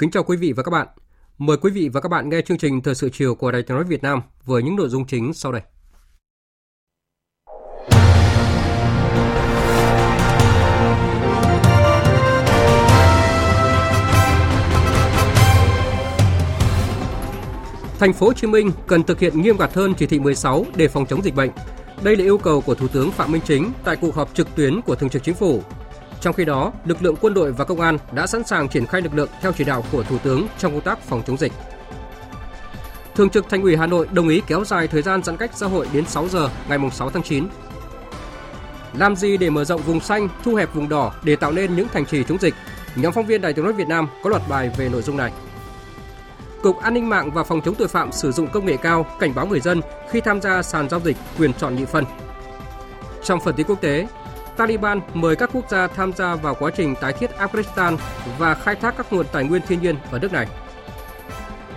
Kính chào quý vị và các bạn. Mời quý vị và các bạn nghe chương trình Thời sự chiều của Đài Tiếng nói Việt Nam với những nội dung chính sau đây. Thành phố Hồ Chí Minh cần thực hiện nghiêm ngặt hơn chỉ thị 16 để phòng chống dịch bệnh. Đây là yêu cầu của Thủ tướng Phạm Minh Chính tại cuộc họp trực tuyến của Thường trực Chính phủ trong khi đó, lực lượng quân đội và công an đã sẵn sàng triển khai lực lượng theo chỉ đạo của Thủ tướng trong công tác phòng chống dịch. Thường trực Thành ủy Hà Nội đồng ý kéo dài thời gian giãn cách xã hội đến 6 giờ ngày 6 tháng 9. Làm gì để mở rộng vùng xanh, thu hẹp vùng đỏ để tạo nên những thành trì chống dịch? Nhóm phóng viên Đài Tiếng nói Việt Nam có loạt bài về nội dung này. Cục An ninh mạng và Phòng chống tội phạm sử dụng công nghệ cao cảnh báo người dân khi tham gia sàn giao dịch quyền chọn nhị phân. Trong phần tin quốc tế, Taliban mời các quốc gia tham gia vào quá trình tái thiết Afghanistan và khai thác các nguồn tài nguyên thiên nhiên ở nước này.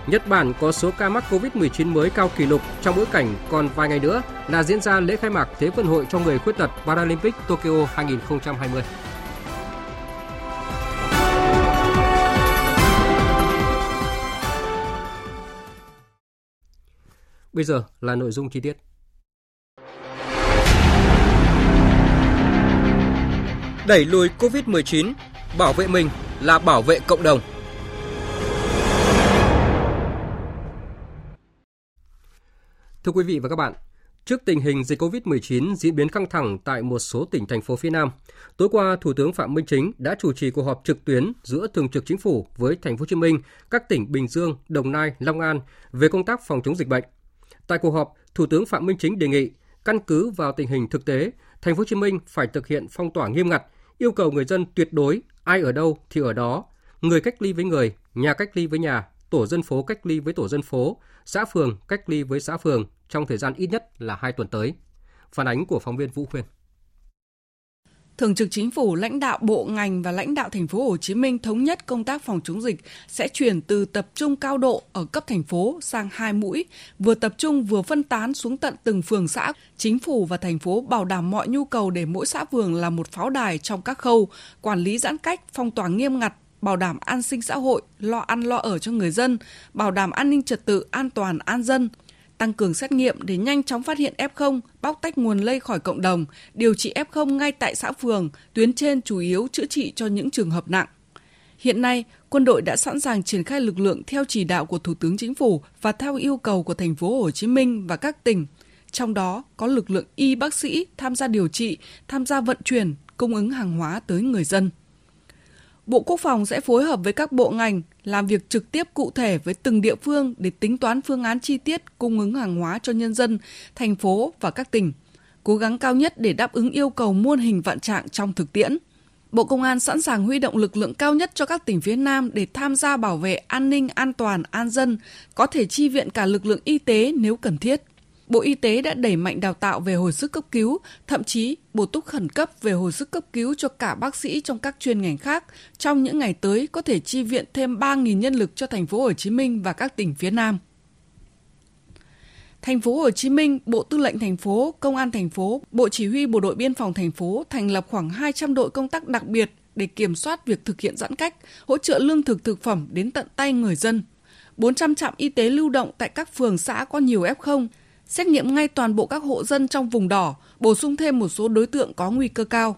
Nhật Bản có số ca mắc COVID-19 mới cao kỷ lục trong bối cảnh còn vài ngày nữa là diễn ra lễ khai mạc Thế vận hội cho người khuyết tật Paralympic Tokyo 2020. Bây giờ là nội dung chi tiết. Đẩy lùi COVID-19, bảo vệ mình là bảo vệ cộng đồng. Thưa quý vị và các bạn, Trước tình hình dịch COVID-19 diễn biến căng thẳng tại một số tỉnh thành phố phía Nam, tối qua Thủ tướng Phạm Minh Chính đã chủ trì cuộc họp trực tuyến giữa Thường trực Chính phủ với Thành phố Hồ Chí Minh, các tỉnh Bình Dương, Đồng Nai, Long An về công tác phòng chống dịch bệnh. Tại cuộc họp, Thủ tướng Phạm Minh Chính đề nghị căn cứ vào tình hình thực tế, Thành phố Hồ Chí Minh phải thực hiện phong tỏa nghiêm ngặt, yêu cầu người dân tuyệt đối ai ở đâu thì ở đó, người cách ly với người, nhà cách ly với nhà, tổ dân phố cách ly với tổ dân phố, xã phường cách ly với xã phường trong thời gian ít nhất là 2 tuần tới. Phản ánh của phóng viên Vũ Khuyên. Thường trực Chính phủ, lãnh đạo bộ ngành và lãnh đạo thành phố Hồ Chí Minh thống nhất công tác phòng chống dịch sẽ chuyển từ tập trung cao độ ở cấp thành phố sang hai mũi, vừa tập trung vừa phân tán xuống tận từng phường xã. Chính phủ và thành phố bảo đảm mọi nhu cầu để mỗi xã phường là một pháo đài trong các khâu quản lý giãn cách, phong tỏa nghiêm ngặt, bảo đảm an sinh xã hội, lo ăn lo ở cho người dân, bảo đảm an ninh trật tự, an toàn, an dân – tăng cường xét nghiệm để nhanh chóng phát hiện F0, bóc tách nguồn lây khỏi cộng đồng, điều trị F0 ngay tại xã phường, tuyến trên chủ yếu chữa trị cho những trường hợp nặng. Hiện nay, quân đội đã sẵn sàng triển khai lực lượng theo chỉ đạo của Thủ tướng Chính phủ và theo yêu cầu của thành phố Hồ Chí Minh và các tỉnh. Trong đó có lực lượng y bác sĩ tham gia điều trị, tham gia vận chuyển, cung ứng hàng hóa tới người dân. Bộ Quốc phòng sẽ phối hợp với các bộ ngành làm việc trực tiếp cụ thể với từng địa phương để tính toán phương án chi tiết cung ứng hàng hóa cho nhân dân, thành phố và các tỉnh, cố gắng cao nhất để đáp ứng yêu cầu muôn hình vạn trạng trong thực tiễn. Bộ Công an sẵn sàng huy động lực lượng cao nhất cho các tỉnh phía Nam để tham gia bảo vệ an ninh, an toàn, an dân, có thể chi viện cả lực lượng y tế nếu cần thiết. Bộ Y tế đã đẩy mạnh đào tạo về hồi sức cấp cứu, thậm chí bổ túc khẩn cấp về hồi sức cấp cứu cho cả bác sĩ trong các chuyên ngành khác. Trong những ngày tới có thể chi viện thêm 3.000 nhân lực cho thành phố Hồ Chí Minh và các tỉnh phía Nam. Thành phố Hồ Chí Minh, Bộ Tư lệnh thành phố, Công an thành phố, Bộ Chỉ huy Bộ đội Biên phòng thành phố thành lập khoảng 200 đội công tác đặc biệt để kiểm soát việc thực hiện giãn cách, hỗ trợ lương thực thực phẩm đến tận tay người dân. 400 trạm y tế lưu động tại các phường xã có nhiều F0, xét nghiệm ngay toàn bộ các hộ dân trong vùng đỏ, bổ sung thêm một số đối tượng có nguy cơ cao.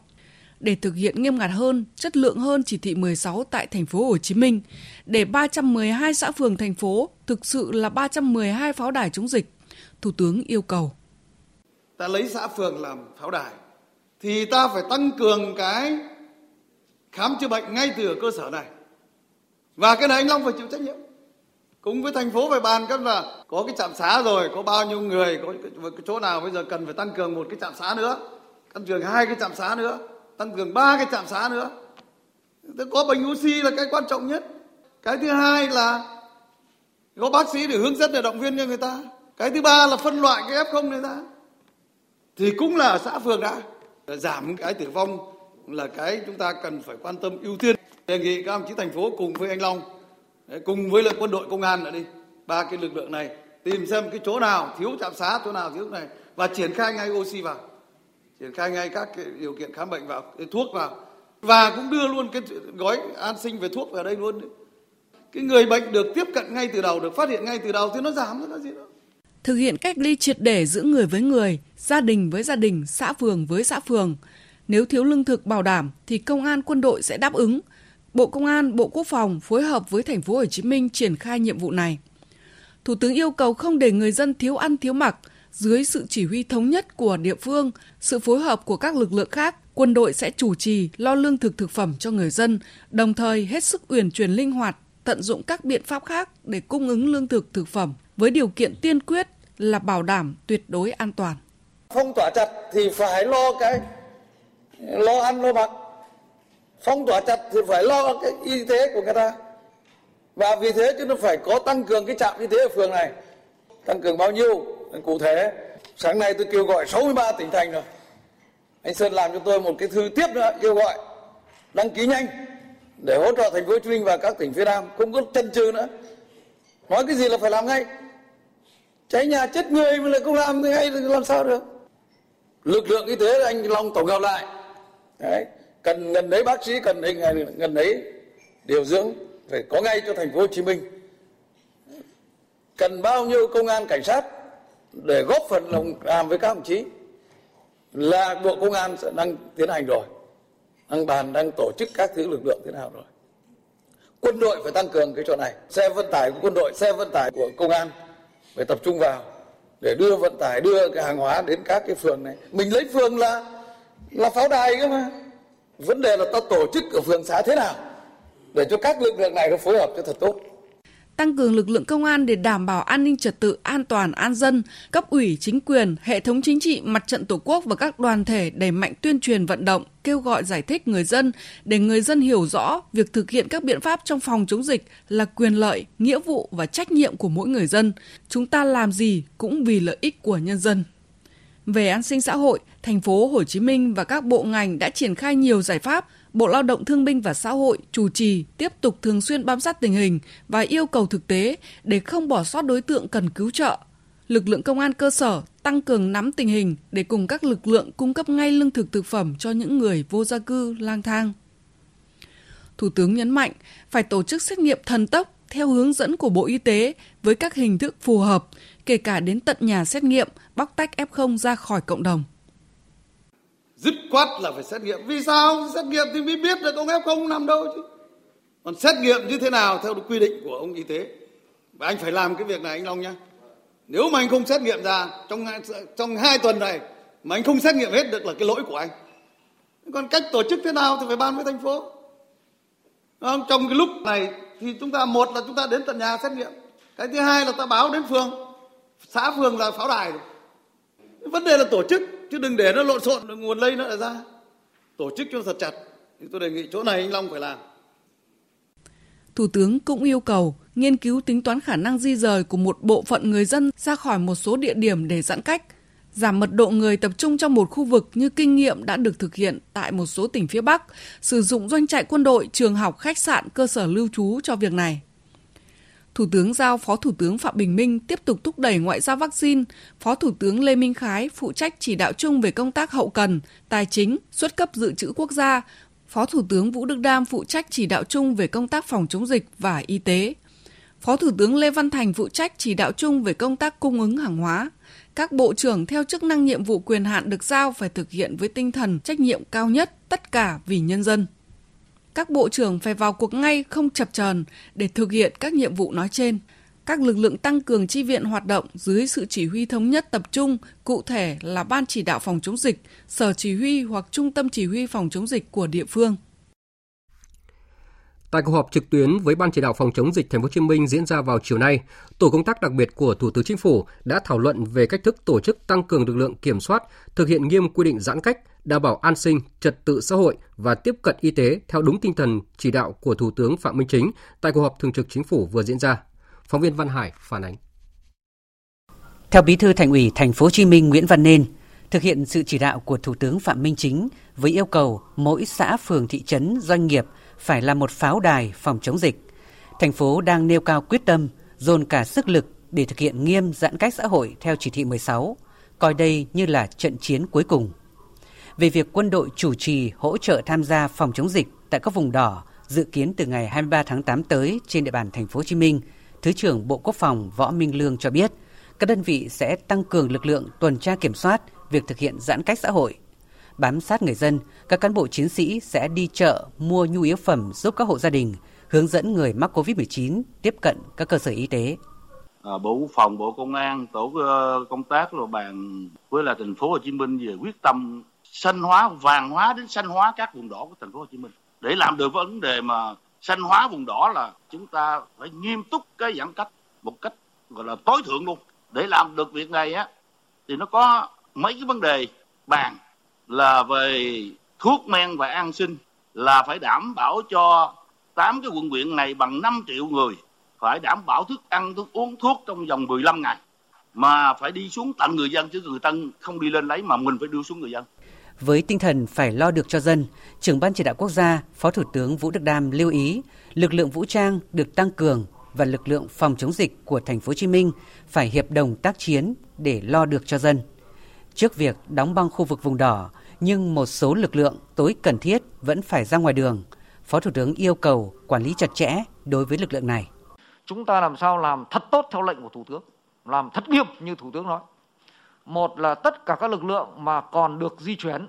Để thực hiện nghiêm ngặt hơn, chất lượng hơn chỉ thị 16 tại thành phố Hồ Chí Minh, để 312 xã phường thành phố thực sự là 312 pháo đài chống dịch, Thủ tướng yêu cầu. Ta lấy xã phường làm pháo đài, thì ta phải tăng cường cái khám chữa bệnh ngay từ cơ sở này. Và cái này anh Long phải chịu trách nhiệm. Cùng với thành phố phải bàn các là có cái trạm xá rồi, có bao nhiêu người, có cái chỗ nào bây giờ cần phải tăng cường một cái trạm xá nữa, tăng cường hai cái trạm xá nữa, tăng cường ba cái trạm xá nữa. Có bệnh oxy là cái quan trọng nhất. Cái thứ hai là có bác sĩ để hướng dẫn để động viên cho người ta. Cái thứ ba là phân loại cái f không này ta Thì cũng là xã phường đã giảm cái tử vong là cái chúng ta cần phải quan tâm ưu tiên. Đề nghị các ông chí thành phố cùng với anh Long, cùng với lực quân đội công an nữa đi, ba cái lực lượng này tìm xem cái chỗ nào thiếu trạm xá, chỗ nào thiếu này và triển khai ngay oxy vào, triển khai ngay các cái điều kiện khám bệnh vào, cái thuốc vào và cũng đưa luôn cái gói an sinh về thuốc vào đây luôn. Cái người bệnh được tiếp cận ngay từ đầu, được phát hiện ngay từ đầu thì nó giảm nó gì đó thực hiện cách ly triệt để giữa người với người, gia đình với gia đình, xã phường với xã phường. Nếu thiếu lương thực bảo đảm thì công an quân đội sẽ đáp ứng. Bộ Công an, Bộ Quốc phòng phối hợp với thành phố Hồ Chí Minh triển khai nhiệm vụ này. Thủ tướng yêu cầu không để người dân thiếu ăn thiếu mặc, dưới sự chỉ huy thống nhất của địa phương, sự phối hợp của các lực lượng khác, quân đội sẽ chủ trì lo lương thực thực phẩm cho người dân, đồng thời hết sức uyển chuyển linh hoạt, tận dụng các biện pháp khác để cung ứng lương thực thực phẩm với điều kiện tiên quyết là bảo đảm tuyệt đối an toàn. Phong tỏa chặt thì phải lo cái lo ăn lo mặc. Phong tỏa chặt thì phải lo cái y tế của người ta. Và vì thế chúng ta phải có tăng cường cái trạm y tế ở phường này. Tăng cường bao nhiêu? Cụ thể, sáng nay tôi kêu gọi 63 tỉnh thành rồi. Anh Sơn làm cho tôi một cái thư tiếp nữa kêu gọi đăng ký nhanh để hỗ trợ thành phố Hồ Chí Minh và các tỉnh phía Nam không có chân chừ nữa. Nói cái gì là phải làm ngay cháy nhà chết người mà lại không làm thì làm sao được lực lượng y tế anh long tổng hợp lại đấy cần gần đấy bác sĩ, cần hình gần đấy điều dưỡng, phải có ngay cho thành phố Hồ Chí Minh. Cần bao nhiêu công an cảnh sát để góp phần lòng làm với các đồng chí? Là bộ công an sẽ đang tiến hành rồi. Đang bàn, đang tổ chức các thứ lực lượng thế nào rồi. Quân đội phải tăng cường cái chỗ này. Xe vận tải của quân đội, xe vận tải của công an phải tập trung vào để đưa vận tải, đưa cái hàng hóa đến các cái phường này. Mình lấy phường là là pháo đài cơ mà vấn đề là ta tổ chức ở phường xã thế nào để cho các lực lượng này nó phối hợp cho thật tốt tăng cường lực lượng công an để đảm bảo an ninh trật tự, an toàn, an dân, cấp ủy, chính quyền, hệ thống chính trị, mặt trận tổ quốc và các đoàn thể đẩy mạnh tuyên truyền vận động, kêu gọi giải thích người dân để người dân hiểu rõ việc thực hiện các biện pháp trong phòng chống dịch là quyền lợi, nghĩa vụ và trách nhiệm của mỗi người dân. Chúng ta làm gì cũng vì lợi ích của nhân dân. Về an sinh xã hội, thành phố Hồ Chí Minh và các bộ ngành đã triển khai nhiều giải pháp Bộ Lao động Thương binh và Xã hội chủ trì tiếp tục thường xuyên bám sát tình hình và yêu cầu thực tế để không bỏ sót đối tượng cần cứu trợ. Lực lượng công an cơ sở tăng cường nắm tình hình để cùng các lực lượng cung cấp ngay lương thực thực phẩm cho những người vô gia cư lang thang. Thủ tướng nhấn mạnh phải tổ chức xét nghiệm thần tốc theo hướng dẫn của Bộ Y tế với các hình thức phù hợp, kể cả đến tận nhà xét nghiệm, bóc tách F0 ra khỏi cộng đồng dứt khoát là phải xét nghiệm. Vì sao? Xét nghiệm thì mới biết được ông f không nằm đâu chứ. Còn xét nghiệm như thế nào theo quy định của ông y tế? Và anh phải làm cái việc này, anh long nhá. Nếu mà anh không xét nghiệm ra, trong trong hai tuần này mà anh không xét nghiệm hết được là cái lỗi của anh. Còn cách tổ chức thế nào thì phải ban với thành phố. Không? trong cái lúc này thì chúng ta, một là chúng ta đến tận nhà xét nghiệm. Cái thứ hai là ta báo đến phường. Xã phường là pháo đài rồi vấn đề là tổ chức chứ đừng để nó lộn xộn nguồn lây nó lại ra. Tổ chức cho thật chặt. Thì tôi đề nghị chỗ này anh Long phải làm. Thủ tướng cũng yêu cầu nghiên cứu tính toán khả năng di rời của một bộ phận người dân ra khỏi một số địa điểm để giãn cách, giảm mật độ người tập trung trong một khu vực như kinh nghiệm đã được thực hiện tại một số tỉnh phía Bắc, sử dụng doanh trại quân đội, trường học, khách sạn, cơ sở lưu trú cho việc này. Thủ tướng giao Phó Thủ tướng Phạm Bình Minh tiếp tục thúc đẩy ngoại giao vaccine, Phó Thủ tướng Lê Minh Khái phụ trách chỉ đạo chung về công tác hậu cần, tài chính, xuất cấp dự trữ quốc gia, Phó Thủ tướng Vũ Đức Đam phụ trách chỉ đạo chung về công tác phòng chống dịch và y tế. Phó Thủ tướng Lê Văn Thành phụ trách chỉ đạo chung về công tác cung ứng hàng hóa. Các bộ trưởng theo chức năng nhiệm vụ quyền hạn được giao phải thực hiện với tinh thần trách nhiệm cao nhất, tất cả vì nhân dân các bộ trưởng phải vào cuộc ngay không chập chờn để thực hiện các nhiệm vụ nói trên. các lực lượng tăng cường chi viện hoạt động dưới sự chỉ huy thống nhất tập trung, cụ thể là Ban chỉ đạo phòng chống dịch, Sở chỉ huy hoặc Trung tâm chỉ huy phòng chống dịch của địa phương. Tại cuộc họp trực tuyến với Ban chỉ đạo phòng chống dịch Thành phố Hồ Chí Minh diễn ra vào chiều nay, tổ công tác đặc biệt của Thủ tướng Chính phủ đã thảo luận về cách thức tổ chức tăng cường lực lượng kiểm soát, thực hiện nghiêm quy định giãn cách, đảm bảo an sinh, trật tự xã hội và tiếp cận y tế theo đúng tinh thần chỉ đạo của Thủ tướng Phạm Minh Chính tại cuộc họp thường trực Chính phủ vừa diễn ra. Phóng viên Văn Hải phản ánh. Theo Bí thư Thành ủy Thành phố Hồ Chí Minh Nguyễn Văn Nên, thực hiện sự chỉ đạo của Thủ tướng Phạm Minh Chính với yêu cầu mỗi xã, phường, thị trấn, doanh nghiệp phải là một pháo đài phòng chống dịch. Thành phố đang nêu cao quyết tâm, dồn cả sức lực để thực hiện nghiêm giãn cách xã hội theo chỉ thị 16, coi đây như là trận chiến cuối cùng. Về việc quân đội chủ trì hỗ trợ tham gia phòng chống dịch tại các vùng đỏ dự kiến từ ngày 23 tháng 8 tới trên địa bàn thành phố Hồ Chí Minh, Thứ trưởng Bộ Quốc phòng Võ Minh Lương cho biết, các đơn vị sẽ tăng cường lực lượng tuần tra kiểm soát việc thực hiện giãn cách xã hội. Bám sát người dân, các cán bộ chiến sĩ sẽ đi chợ mua nhu yếu phẩm giúp các hộ gia đình, hướng dẫn người mắc COVID-19 tiếp cận các cơ sở y tế. À, bộ Quốc phòng, Bộ Công an, tổ ờ, công tác rồi bàn với là thành phố Hồ Chí Minh về quyết tâm xanh hóa, vàng hóa đến xanh hóa các vùng đỏ của thành phố Hồ Chí Minh. Để làm được vấn đề mà xanh hóa vùng đỏ là chúng ta phải nghiêm túc cái giãn cách một cách gọi là tối thượng luôn. Để làm được việc này á thì nó có mấy cái vấn đề bàn là về thuốc men và an sinh là phải đảm bảo cho tám cái quận huyện này bằng 5 triệu người phải đảm bảo thức ăn, thức uống, thuốc trong vòng 15 ngày mà phải đi xuống tận người dân chứ người dân không đi lên lấy mà mình phải đưa xuống người dân. Với tinh thần phải lo được cho dân, trưởng ban chỉ đạo quốc gia, Phó Thủ tướng Vũ Đức Đam lưu ý lực lượng vũ trang được tăng cường và lực lượng phòng chống dịch của thành phố Hồ Chí Minh phải hiệp đồng tác chiến để lo được cho dân. Trước việc đóng băng khu vực vùng đỏ, nhưng một số lực lượng tối cần thiết vẫn phải ra ngoài đường. Phó Thủ tướng yêu cầu quản lý chặt chẽ đối với lực lượng này. Chúng ta làm sao làm thật tốt theo lệnh của Thủ tướng, làm thật nghiêm như Thủ tướng nói. Một là tất cả các lực lượng mà còn được di chuyển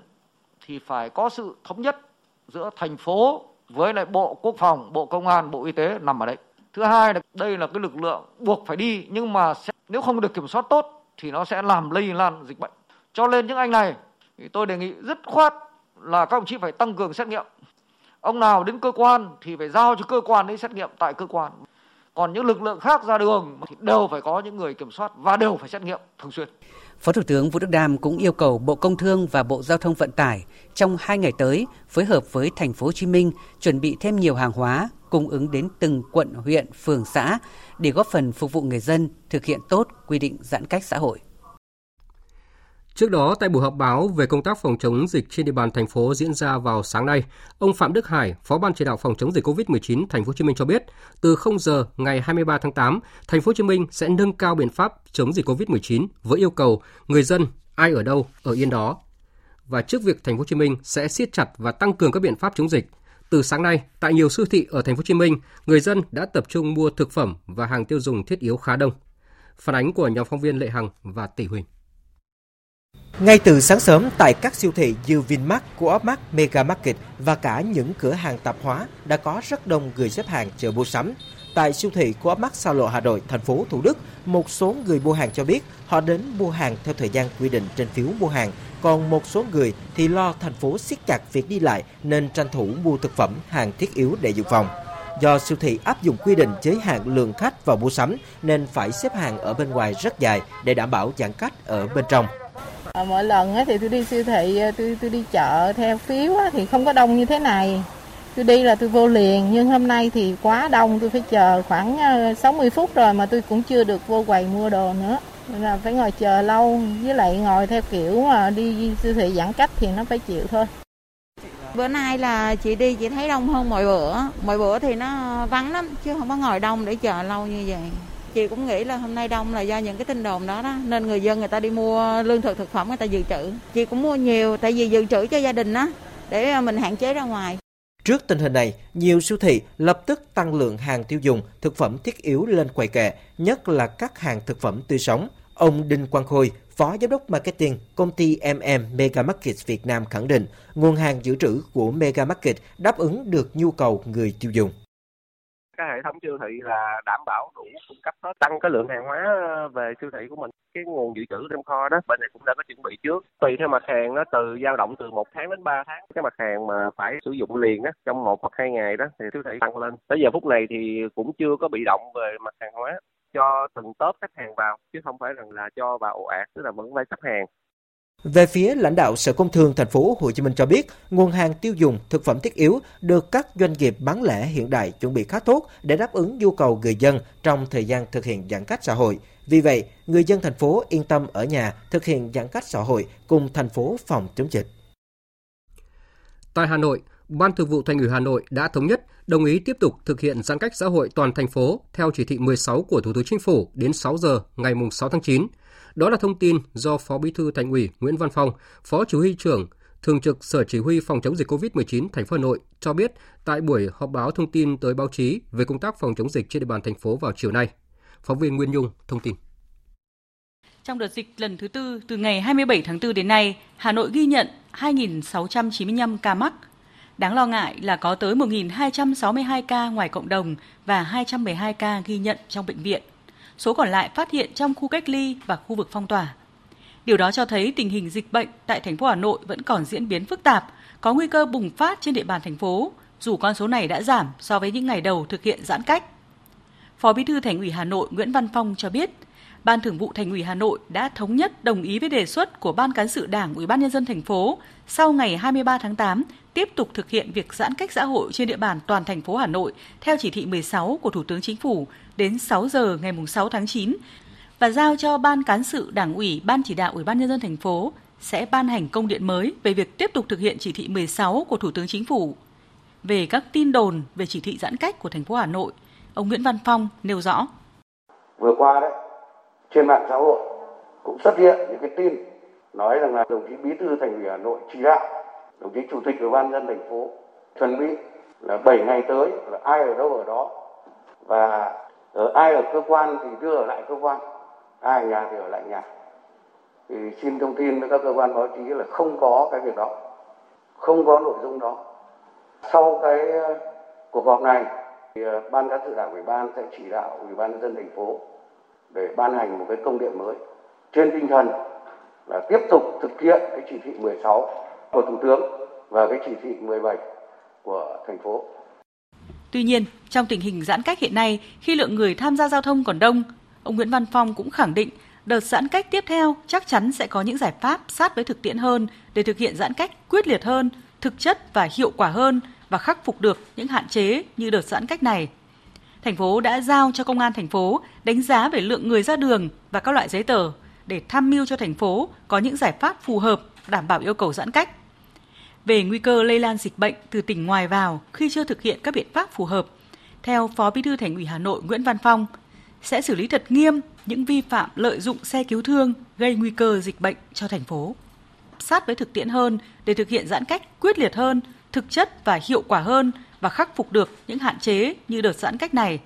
thì phải có sự thống nhất giữa thành phố với lại Bộ Quốc phòng, Bộ Công an, Bộ Y tế nằm ở đây. Thứ hai là đây là cái lực lượng buộc phải đi nhưng mà sẽ, nếu không được kiểm soát tốt thì nó sẽ làm lây lan dịch bệnh. Cho nên những anh này thì tôi đề nghị rất khoát là các ông chí phải tăng cường xét nghiệm. Ông nào đến cơ quan thì phải giao cho cơ quan đấy xét nghiệm tại cơ quan. Còn những lực lượng khác ra đường thì đều phải có những người kiểm soát và đều phải xét nghiệm thường xuyên. Phó Thủ tướng Vũ Đức Đam cũng yêu cầu Bộ Công Thương và Bộ Giao thông Vận tải trong hai ngày tới phối hợp với thành phố Hồ Chí Minh chuẩn bị thêm nhiều hàng hóa cung ứng đến từng quận, huyện, phường, xã để góp phần phục vụ người dân thực hiện tốt quy định giãn cách xã hội. Trước đó, tại buổi họp báo về công tác phòng chống dịch trên địa bàn thành phố diễn ra vào sáng nay, ông Phạm Đức Hải, Phó ban chỉ đạo phòng chống dịch COVID-19 thành phố Hồ Chí Minh cho biết, từ 0 giờ ngày 23 tháng 8, thành phố Hồ Chí Minh sẽ nâng cao biện pháp chống dịch COVID-19 với yêu cầu người dân ai ở đâu ở yên đó. Và trước việc thành phố Hồ Chí Minh sẽ siết chặt và tăng cường các biện pháp chống dịch, từ sáng nay, tại nhiều siêu thị ở thành phố Hồ Chí Minh, người dân đã tập trung mua thực phẩm và hàng tiêu dùng thiết yếu khá đông. Phản ánh của nhóm phóng viên Lệ Hằng và Tỷ Huỳnh. Ngay từ sáng sớm tại các siêu thị như Vinmart, Coopmart, Mega Market và cả những cửa hàng tạp hóa đã có rất đông người xếp hàng chờ mua sắm. Tại siêu thị Coopmart Sa Lộ Hà Nội, thành phố Thủ Đức, một số người mua hàng cho biết họ đến mua hàng theo thời gian quy định trên phiếu mua hàng, còn một số người thì lo thành phố siết chặt việc đi lại nên tranh thủ mua thực phẩm, hàng thiết yếu để dự phòng. Do siêu thị áp dụng quy định giới hạn lượng khách vào mua sắm nên phải xếp hàng ở bên ngoài rất dài để đảm bảo giãn cách ở bên trong. À, mỗi lần thì tôi đi siêu thị, ờ, tôi tôi đi chợ theo phiếu thì không có đông như thế này. Tôi đi là tôi vô liền, nhưng hôm nay thì quá đông, tôi phải chờ khoảng ờ, 60 phút rồi mà tôi cũng chưa được vô quầy mua đồ nữa. Nên là phải ngồi chờ lâu, với lại ngồi theo kiểu mà đi siêu thị giãn cách thì nó phải chịu thôi. Bữa nay là chị đi chị thấy đông hơn mọi bữa, mọi bữa thì nó vắng lắm chứ không có ngồi đông để chờ lâu như vậy chị cũng nghĩ là hôm nay đông là do những cái tin đồn đó đó nên người dân người ta đi mua lương thực thực phẩm người ta dự trữ chị cũng mua nhiều tại vì dự trữ cho gia đình đó để mình hạn chế ra ngoài Trước tình hình này, nhiều siêu thị lập tức tăng lượng hàng tiêu dùng, thực phẩm thiết yếu lên quầy kệ, nhất là các hàng thực phẩm tươi sống. Ông Đinh Quang Khôi, Phó Giám đốc Marketing, công ty MM Mega Market Việt Nam khẳng định, nguồn hàng dự trữ của Mega Market đáp ứng được nhu cầu người tiêu dùng cái hệ thống siêu thị là đảm bảo đủ cung cấp hết tăng cái lượng hàng hóa ờ, về siêu thị của mình. Cái nguồn dự trữ trong kho đó, bên này cũng đã có chuẩn bị trước. Tùy theo mặt hàng nó từ dao động từ một tháng đến 3 tháng, cái mặt hàng mà phải sử dụng liền đó trong một hoặc hai ngày đó, thì siêu thị tăng lên. Tới giờ phút này thì cũng chưa có bị động về mặt hàng hóa, cho từng tốp khách hàng vào, chứ không phải rằng là cho vào ồ ạt, tức là vẫn phải sắp hàng về phía lãnh đạo Sở Công Thương thành phố Hồ Chí Minh cho biết, nguồn hàng tiêu dùng thực phẩm thiết yếu được các doanh nghiệp bán lẻ hiện đại chuẩn bị khá tốt để đáp ứng nhu cầu người dân trong thời gian thực hiện giãn cách xã hội. Vì vậy, người dân thành phố yên tâm ở nhà thực hiện giãn cách xã hội cùng thành phố phòng chống dịch. Tại Hà Nội, Ban Thường vụ Thành ủy Hà Nội đã thống nhất đồng ý tiếp tục thực hiện giãn cách xã hội toàn thành phố theo chỉ thị 16 của Thủ tướng Chính phủ đến 6 giờ ngày 6 tháng 9. Đó là thông tin do Phó Bí thư Thành ủy Nguyễn Văn Phong, Phó Chủ huy trưởng Thường trực Sở Chỉ huy Phòng chống dịch COVID-19 thành phố Hà Nội cho biết tại buổi họp báo thông tin tới báo chí về công tác phòng chống dịch trên địa bàn thành phố vào chiều nay. Phóng viên Nguyên Nhung thông tin. Trong đợt dịch lần thứ tư từ ngày 27 tháng 4 đến nay, Hà Nội ghi nhận 2.695 ca mắc. Đáng lo ngại là có tới 1.262 ca ngoài cộng đồng và 212 ca ghi nhận trong bệnh viện số còn lại phát hiện trong khu cách ly và khu vực phong tỏa. Điều đó cho thấy tình hình dịch bệnh tại thành phố Hà Nội vẫn còn diễn biến phức tạp, có nguy cơ bùng phát trên địa bàn thành phố, dù con số này đã giảm so với những ngày đầu thực hiện giãn cách. Phó Bí thư Thành ủy Hà Nội Nguyễn Văn Phong cho biết, Ban Thường vụ Thành ủy Hà Nội đã thống nhất đồng ý với đề xuất của Ban cán sự Đảng Ủy ban nhân dân thành phố sau ngày 23 tháng 8 tiếp tục thực hiện việc giãn cách xã hội trên địa bàn toàn thành phố Hà Nội theo chỉ thị 16 của Thủ tướng Chính phủ đến 6 giờ ngày 6 tháng 9 và giao cho Ban cán sự Đảng ủy, Ban chỉ đạo Ủy ban nhân dân thành phố sẽ ban hành công điện mới về việc tiếp tục thực hiện chỉ thị 16 của Thủ tướng Chính phủ. Về các tin đồn về chỉ thị giãn cách của thành phố Hà Nội, ông Nguyễn Văn Phong nêu rõ. Vừa qua đấy, trên mạng xã hội cũng xuất hiện những cái tin nói rằng là đồng chí bí thư thành ủy Hà Nội chỉ đạo đồng chí chủ tịch ủy ban dân thành phố chuẩn bị là 7 ngày tới là ai ở đâu ở đó và ở ai ở cơ quan thì đưa ở lại cơ quan, ai ở nhà thì ở lại nhà. Thì xin thông tin với các cơ quan báo chí là không có cái việc đó, không có nội dung đó. Sau cái ờ, cuộc họp này thì ờ, ban cán sự đảng ủy ban sẽ chỉ đạo ủy ban nhân dân thành phố để ban hành một cái công điện mới trên tinh thần là tiếp tục thực hiện cái chỉ thị 16 của Thủ tướng và cái chỉ thị 17 của thành phố. Tuy nhiên, trong tình hình giãn cách hiện nay, khi lượng người tham gia giao thông còn đông, ông Nguyễn Văn Phong cũng khẳng định đợt giãn cách tiếp theo chắc chắn sẽ có những giải pháp sát với thực tiễn hơn để thực hiện giãn cách quyết liệt hơn, thực chất và hiệu quả hơn và khắc phục được những hạn chế như đợt giãn cách này. Thành phố đã giao cho công an thành phố đánh giá về lượng người ra đường và các loại giấy tờ để tham mưu cho thành phố có những giải pháp phù hợp đảm bảo yêu cầu giãn cách. Về nguy cơ lây lan dịch bệnh từ tỉnh ngoài vào khi chưa thực hiện các biện pháp phù hợp, theo Phó Bí thư Thành ủy Hà Nội Nguyễn Văn Phong, sẽ xử lý thật nghiêm những vi phạm lợi dụng xe cứu thương gây nguy cơ dịch bệnh cho thành phố. Sát với thực tiễn hơn để thực hiện giãn cách quyết liệt hơn, thực chất và hiệu quả hơn và khắc phục được những hạn chế như đợt giãn cách này.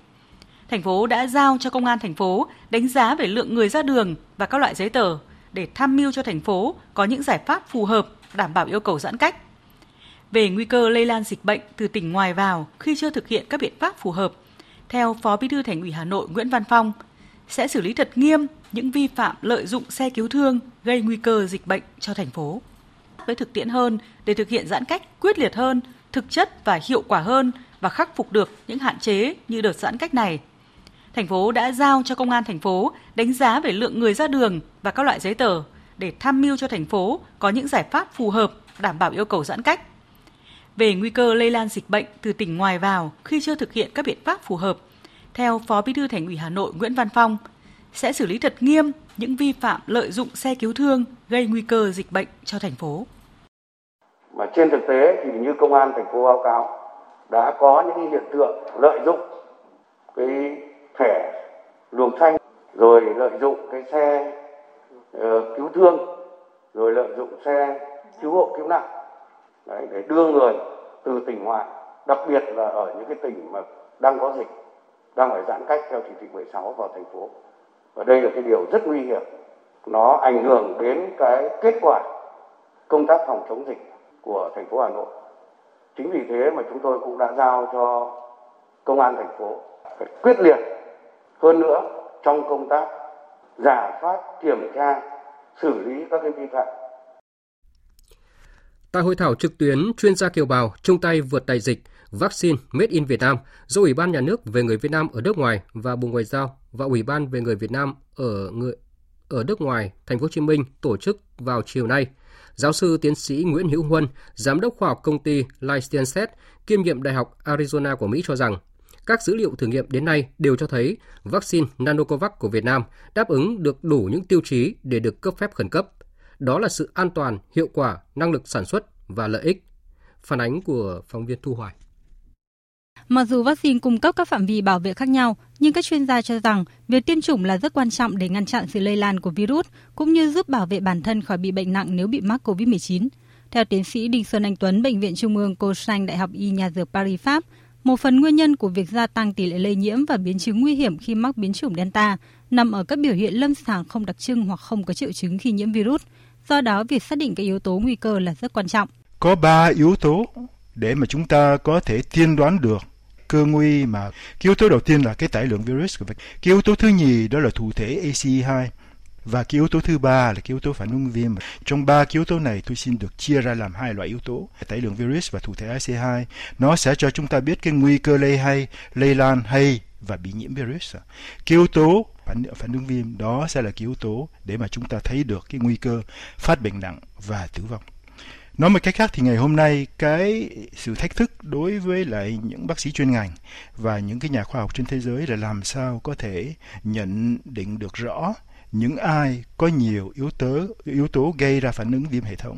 Thành phố đã giao cho công an thành phố đánh giá về lượng người ra đường và các loại giấy tờ để tham mưu cho thành phố có những giải pháp phù hợp đảm bảo yêu cầu giãn cách. Về nguy cơ lây lan dịch bệnh từ tỉnh ngoài vào khi chưa thực hiện các biện pháp phù hợp, theo Phó Bí thư Thành ủy Hà Nội Nguyễn Văn Phong, sẽ xử lý thật nghiêm những vi phạm lợi dụng xe cứu thương gây nguy cơ dịch bệnh cho thành phố. Với thực tiễn hơn để thực hiện giãn cách quyết liệt hơn, thực chất và hiệu quả hơn và khắc phục được những hạn chế như đợt giãn cách này. Thành phố đã giao cho công an thành phố đánh giá về lượng người ra đường và các loại giấy tờ để tham mưu cho thành phố có những giải pháp phù hợp đảm bảo yêu cầu giãn cách. Về nguy cơ lây lan dịch bệnh từ tỉnh ngoài vào khi chưa thực hiện các biện pháp phù hợp, theo Phó Bí thư Thành ủy Hà Nội Nguyễn Văn Phong, sẽ xử lý thật nghiêm những vi phạm lợi dụng xe cứu thương gây nguy cơ dịch bệnh cho thành phố. Mà trên thực tế thì như công an thành phố báo cáo đã có những hiện tượng lợi dụng cái thẻ luồng xanh rồi lợi dụng cái xe uh, cứu thương rồi lợi dụng xe cứu hộ cứu nạn Đấy, để đưa người từ tỉnh ngoại đặc biệt là ở những cái tỉnh mà đang có dịch đang phải giãn cách theo chỉ thị 16 vào thành phố. Và đây là cái điều rất nguy hiểm. Nó ảnh hưởng đến cái kết quả công tác phòng chống dịch của thành phố Hà Nội chính vì thế mà chúng tôi cũng đã giao cho công an thành phố phải quyết liệt hơn nữa trong công tác giả soát kiểm tra xử lý các cái vi phạm Tại hội thảo trực tuyến chuyên gia kiều bào chung tay vượt đại dịch vaccine Made in Việt Nam do Ủy ban Nhà nước về người Việt Nam ở nước ngoài và Bộ Ngoại giao và Ủy ban về người Việt Nam ở người ở nước ngoài, Thành phố Hồ Chí Minh tổ chức vào chiều nay. Giáo sư tiến sĩ Nguyễn Hữu Huân, giám đốc khoa học công ty Life kiêm nhiệm Đại học Arizona của Mỹ cho rằng các dữ liệu thử nghiệm đến nay đều cho thấy vaccine Nanocovax của Việt Nam đáp ứng được đủ những tiêu chí để được cấp phép khẩn cấp. Đó là sự an toàn, hiệu quả, năng lực sản xuất và lợi ích. Phản ánh của phóng viên Thu Hoài. Mặc dù vaccine cung cấp các phạm vi bảo vệ khác nhau, nhưng các chuyên gia cho rằng việc tiêm chủng là rất quan trọng để ngăn chặn sự lây lan của virus, cũng như giúp bảo vệ bản thân khỏi bị bệnh nặng nếu bị mắc COVID-19. Theo tiến sĩ Đinh Xuân Anh Tuấn, Bệnh viện Trung ương Cô Sanh Đại học Y Nhà dược Paris, Pháp, một phần nguyên nhân của việc gia tăng tỷ lệ lây nhiễm và biến chứng nguy hiểm khi mắc biến chủng Delta nằm ở các biểu hiện lâm sàng không đặc trưng hoặc không có triệu chứng khi nhiễm virus. Do đó, việc xác định các yếu tố nguy cơ là rất quan trọng. Có 3 yếu tố để mà chúng ta có thể tiên đoán được cơ nguy mà cái yếu tố đầu tiên là cái tải lượng virus của cái yếu tố thứ nhì đó là thụ thể ACE2 và cái yếu tố thứ ba là cái yếu tố phản ứng viêm. Trong ba cái yếu tố này tôi xin được chia ra làm hai loại yếu tố, tải lượng virus và thụ thể AC2. Nó sẽ cho chúng ta biết cái nguy cơ lây hay, lây lan hay và bị nhiễm virus. Cái yếu tố phản phản ứng viêm đó sẽ là cái yếu tố để mà chúng ta thấy được cái nguy cơ phát bệnh nặng và tử vong. Nói một cách khác thì ngày hôm nay, cái sự thách thức đối với lại những bác sĩ chuyên ngành và những cái nhà khoa học trên thế giới là làm sao có thể nhận định được rõ những ai có nhiều yếu tố yếu tố gây ra phản ứng viêm hệ thống.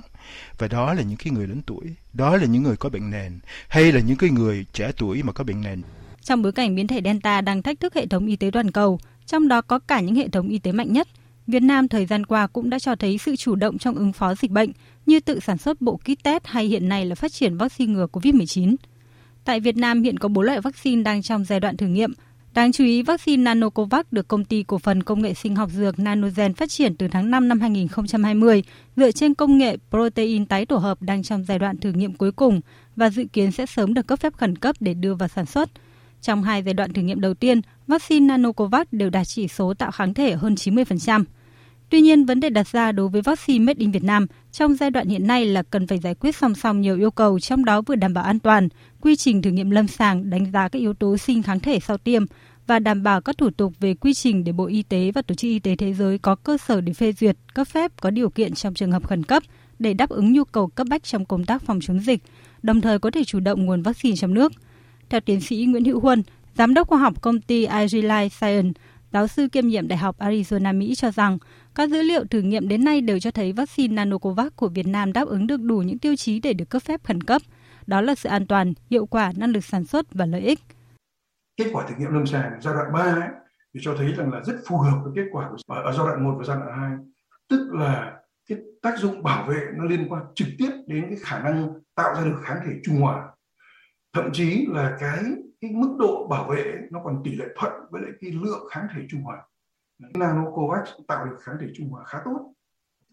Và đó là những cái người lớn tuổi, đó là những người có bệnh nền, hay là những cái người trẻ tuổi mà có bệnh nền. Trong bối cảnh biến thể delta đang thách thức hệ thống y tế toàn cầu, trong đó có cả những hệ thống y tế mạnh nhất, Việt Nam thời gian qua cũng đã cho thấy sự chủ động trong ứng phó dịch bệnh như tự sản xuất bộ kit test hay hiện nay là phát triển vaccine ngừa COVID-19. Tại Việt Nam hiện có 4 loại vaccine đang trong giai đoạn thử nghiệm. Đáng chú ý, vaccine Nanocovax được công ty cổ phần công nghệ sinh học dược Nanogen phát triển từ tháng 5 năm 2020 dựa trên công nghệ protein tái tổ hợp đang trong giai đoạn thử nghiệm cuối cùng và dự kiến sẽ sớm được cấp phép khẩn cấp để đưa vào sản xuất. Trong hai giai đoạn thử nghiệm đầu tiên, vaccine Nanocovax đều đạt chỉ số tạo kháng thể hơn 90%. Tuy nhiên, vấn đề đặt ra đối với vaccine Made in Việt Nam trong giai đoạn hiện nay là cần phải giải quyết song song nhiều yêu cầu, trong đó vừa đảm bảo an toàn, quy trình thử nghiệm lâm sàng, đánh giá các yếu tố sinh kháng thể sau tiêm và đảm bảo các thủ tục về quy trình để Bộ Y tế và Tổ chức Y tế Thế giới có cơ sở để phê duyệt, cấp phép có điều kiện trong trường hợp khẩn cấp để đáp ứng nhu cầu cấp bách trong công tác phòng chống dịch, đồng thời có thể chủ động nguồn vaccine trong nước. Theo tiến sĩ Nguyễn Hữu Huân, giám đốc khoa học công ty Agilite Science, giáo sư kiêm nhiệm Đại học Arizona Mỹ cho rằng các dữ liệu thử nghiệm đến nay đều cho thấy vaccine Nanocovax của Việt Nam đáp ứng được đủ những tiêu chí để được cấp phép khẩn cấp. Đó là sự an toàn, hiệu quả, năng lực sản xuất và lợi ích. Kết quả thử nghiệm lâm sàng giai đoạn 3 ấy, thì cho thấy rằng là rất phù hợp với kết quả của, ở giai đoạn 1 và giai đoạn 2. Tức là cái tác dụng bảo vệ nó liên quan trực tiếp đến cái khả năng tạo ra được kháng thể trung hòa. Thậm chí là cái cái mức độ bảo vệ nó còn tỷ lệ thuận với lại cái lượng kháng thể trung hòa Nanocovax tạo được kháng thể trung hòa khá tốt.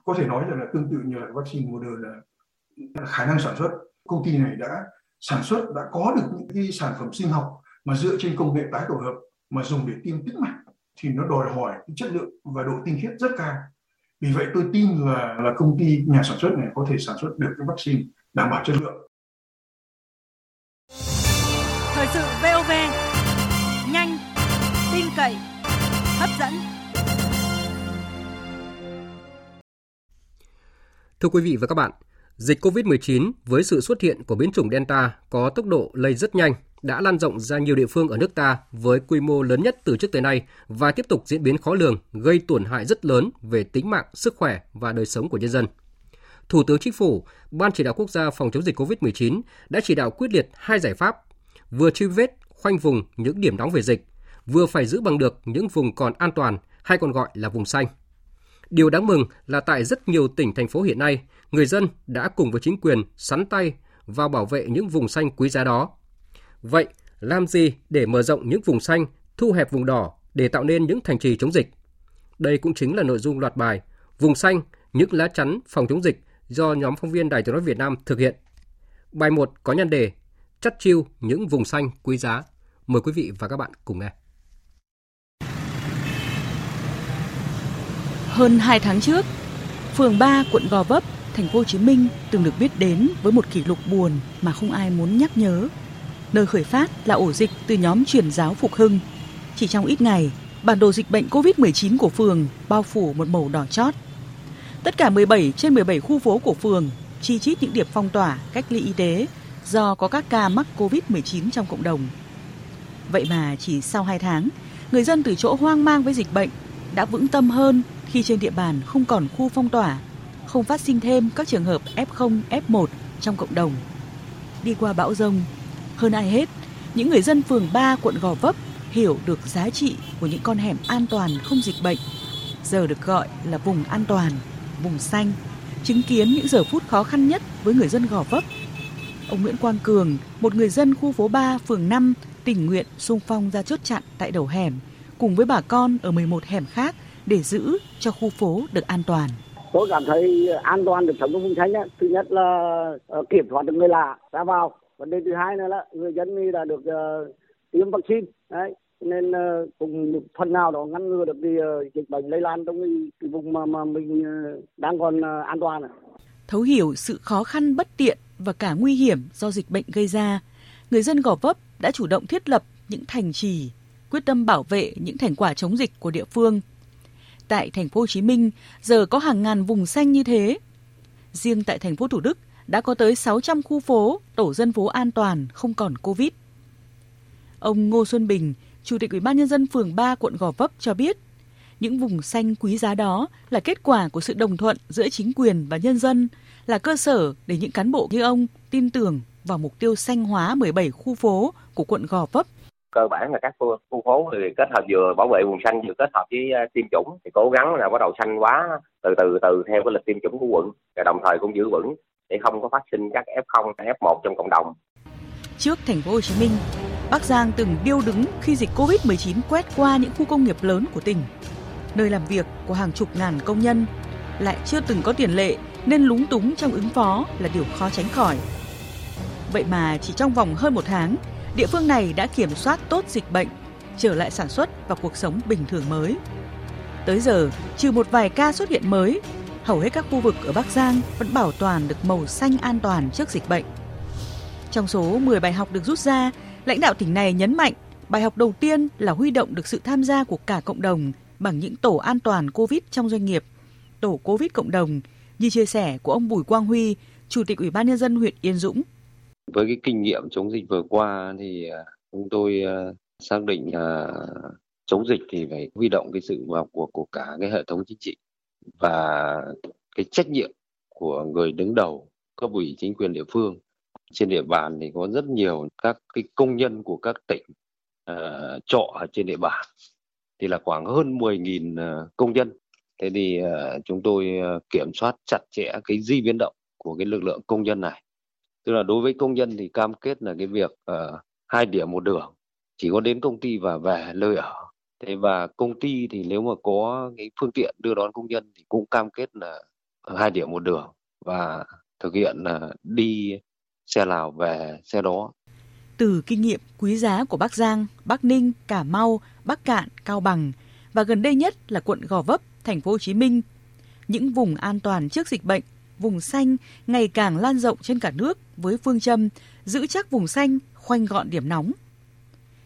Có thể nói rằng là, tương tự như là vaccine Moderna là khả năng sản xuất. Công ty này đã sản xuất đã có được những cái sản phẩm sinh học mà dựa trên công nghệ tái tổ hợp mà dùng để tiêm tĩnh mạch thì nó đòi hỏi cái chất lượng và độ tinh khiết rất cao. Vì vậy tôi tin là là công ty nhà sản xuất này có thể sản xuất được cái vaccine đảm bảo chất lượng. Thời sự VOV nhanh tin cậy hấp dẫn Thưa quý vị và các bạn, dịch COVID-19 với sự xuất hiện của biến chủng Delta có tốc độ lây rất nhanh đã lan rộng ra nhiều địa phương ở nước ta với quy mô lớn nhất từ trước tới nay và tiếp tục diễn biến khó lường, gây tổn hại rất lớn về tính mạng, sức khỏe và đời sống của nhân dân. Thủ tướng Chính phủ, Ban chỉ đạo quốc gia phòng chống dịch COVID-19 đã chỉ đạo quyết liệt hai giải pháp, vừa truy vết, khoanh vùng những điểm nóng về dịch, vừa phải giữ bằng được những vùng còn an toàn hay còn gọi là vùng xanh. Điều đáng mừng là tại rất nhiều tỉnh thành phố hiện nay, người dân đã cùng với chính quyền sắn tay vào bảo vệ những vùng xanh quý giá đó. Vậy, làm gì để mở rộng những vùng xanh, thu hẹp vùng đỏ để tạo nên những thành trì chống dịch? Đây cũng chính là nội dung loạt bài Vùng xanh, những lá chắn phòng chống dịch do nhóm phóng viên Đài tiếng nói Việt Nam thực hiện. Bài 1 có nhan đề Chắt chiêu những vùng xanh quý giá. Mời quý vị và các bạn cùng nghe. Hơn 2 tháng trước, phường 3 quận Gò Vấp, thành phố Hồ Chí Minh từng được biết đến với một kỷ lục buồn mà không ai muốn nhắc nhớ. Nơi khởi phát là ổ dịch từ nhóm truyền giáo Phục Hưng. Chỉ trong ít ngày, bản đồ dịch bệnh COVID-19 của phường bao phủ một màu đỏ chót. Tất cả 17 trên 17 khu phố của phường chi chít những điểm phong tỏa, cách ly y tế do có các ca mắc COVID-19 trong cộng đồng. Vậy mà chỉ sau 2 tháng, người dân từ chỗ hoang mang với dịch bệnh đã vững tâm hơn khi trên địa bàn không còn khu phong tỏa, không phát sinh thêm các trường hợp F0, F1 trong cộng đồng. Đi qua bão rông, hơn ai hết, những người dân phường 3 quận Gò Vấp hiểu được giá trị của những con hẻm an toàn không dịch bệnh, giờ được gọi là vùng an toàn, vùng xanh, chứng kiến những giờ phút khó khăn nhất với người dân Gò Vấp. Ông Nguyễn Quang Cường, một người dân khu phố 3, phường 5, tình nguyện sung phong ra chốt chặn tại đầu hẻm, cùng với bà con ở 11 hẻm khác để giữ cho khu phố được an toàn. Tôi cảm thấy an toàn được sống trong vùng xanh. Thứ nhất là uh, kiểm soát được người lạ ra vào. Vấn đề thứ hai nữa là người dân đã được uh, tiêm vaccine. Đấy. Nên uh, cùng một phần nào đó ngăn ngừa được cái dịch bệnh lây lan trong cái, vùng mà, mà mình đang còn an toàn. Thấu hiểu sự khó khăn bất tiện và cả nguy hiểm do dịch bệnh gây ra, người dân Gò Vấp đã chủ động thiết lập những thành trì, quyết tâm bảo vệ những thành quả chống dịch của địa phương. Tại thành phố Hồ Chí Minh, giờ có hàng ngàn vùng xanh như thế. Riêng tại thành phố Thủ Đức đã có tới 600 khu phố, tổ dân phố an toàn, không còn Covid. Ông Ngô Xuân Bình, Chủ tịch Ủy ban nhân dân phường 3 quận Gò Vấp cho biết, những vùng xanh quý giá đó là kết quả của sự đồng thuận giữa chính quyền và nhân dân, là cơ sở để những cán bộ như ông tin tưởng vào mục tiêu xanh hóa 17 khu phố của quận Gò Vấp cơ bản là các khu, khu phố thì kết hợp vừa bảo vệ vùng xanh vừa kết hợp với uh, tiêm chủng thì cố gắng là bắt đầu xanh quá từ từ từ theo cái lịch tiêm chủng của quận và đồng thời cũng giữ vững để không có phát sinh các F0, F1 trong cộng đồng. Trước thành phố Hồ Chí Minh, Bắc Giang từng điêu đứng khi dịch Covid-19 quét qua những khu công nghiệp lớn của tỉnh. Nơi làm việc của hàng chục ngàn công nhân lại chưa từng có tiền lệ nên lúng túng trong ứng phó là điều khó tránh khỏi. Vậy mà chỉ trong vòng hơn một tháng, địa phương này đã kiểm soát tốt dịch bệnh, trở lại sản xuất và cuộc sống bình thường mới. Tới giờ, trừ một vài ca xuất hiện mới, hầu hết các khu vực ở Bắc Giang vẫn bảo toàn được màu xanh an toàn trước dịch bệnh. Trong số 10 bài học được rút ra, lãnh đạo tỉnh này nhấn mạnh bài học đầu tiên là huy động được sự tham gia của cả cộng đồng bằng những tổ an toàn COVID trong doanh nghiệp, tổ COVID cộng đồng, như chia sẻ của ông Bùi Quang Huy, Chủ tịch Ủy ban Nhân dân huyện Yên Dũng. Với cái kinh nghiệm chống dịch vừa qua thì à, chúng tôi à, xác định là chống dịch thì phải huy động cái sự vào cuộc của cả cái hệ thống chính trị và cái trách nhiệm của người đứng đầu cấp ủy chính quyền địa phương. Trên địa bàn thì có rất nhiều các cái công nhân của các tỉnh uh, trọ ở trên địa bàn. Thì là khoảng hơn 10.000 công nhân. Thế thì uh, chúng tôi kiểm soát chặt chẽ cái di biến động của cái lực lượng công nhân này tức là đối với công nhân thì cam kết là cái việc uh, hai điểm một đường chỉ có đến công ty và về nơi ở thế và công ty thì nếu mà có cái phương tiện đưa đón công nhân thì cũng cam kết là hai điểm một đường và thực hiện là đi xe nào về xe đó từ kinh nghiệm quý giá của Bắc Giang, Bắc Ninh, Cà Mau, Bắc Cạn, Cao Bằng và gần đây nhất là quận Gò Vấp, thành phố Hồ Chí Minh. Những vùng an toàn trước dịch bệnh vùng xanh ngày càng lan rộng trên cả nước với phương châm giữ chắc vùng xanh, khoanh gọn điểm nóng.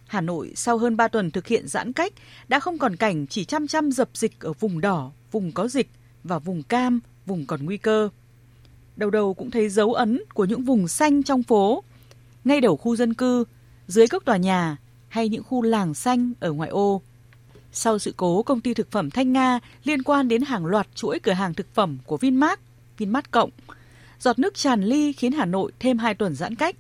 Hà Nội sau hơn 3 tuần thực hiện giãn cách đã không còn cảnh chỉ chăm chăm dập dịch ở vùng đỏ, vùng có dịch và vùng cam, vùng còn nguy cơ. Đầu đầu cũng thấy dấu ấn của những vùng xanh trong phố, ngay đầu khu dân cư, dưới các tòa nhà hay những khu làng xanh ở ngoại ô. Sau sự cố công ty thực phẩm Thanh Nga liên quan đến hàng loạt chuỗi cửa hàng thực phẩm của Vinmart Vinmart Cộng. Giọt nước tràn ly khiến Hà Nội thêm 2 tuần giãn cách.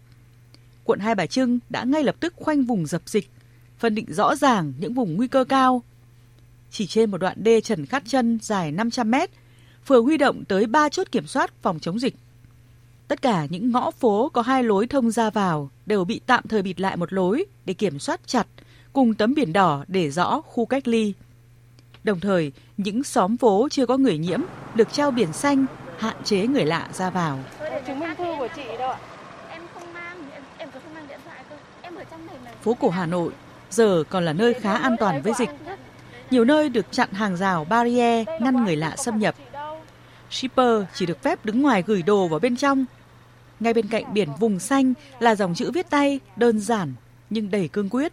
Quận Hai Bà Trưng đã ngay lập tức khoanh vùng dập dịch, phân định rõ ràng những vùng nguy cơ cao. Chỉ trên một đoạn đê Trần Khát Chân dài 500 mét, phường huy động tới 3 chốt kiểm soát phòng chống dịch. Tất cả những ngõ phố có hai lối thông ra vào đều bị tạm thời bịt lại một lối để kiểm soát chặt, cùng tấm biển đỏ để rõ khu cách ly. Đồng thời, những xóm phố chưa có người nhiễm được treo biển xanh hạn chế người lạ ra vào. Chứng minh thư của chị đâu ạ? Em không mang, em, em không mang điện thoại cơ. Em ở Phố cổ Hà Nội giờ còn là nơi khá an toàn với dịch. Nhiều nơi được chặn hàng rào barrier ngăn người lạ xâm nhập. Shipper chỉ được phép đứng ngoài gửi đồ vào bên trong. Ngay bên cạnh biển vùng xanh là dòng chữ viết tay đơn giản nhưng đầy cương quyết.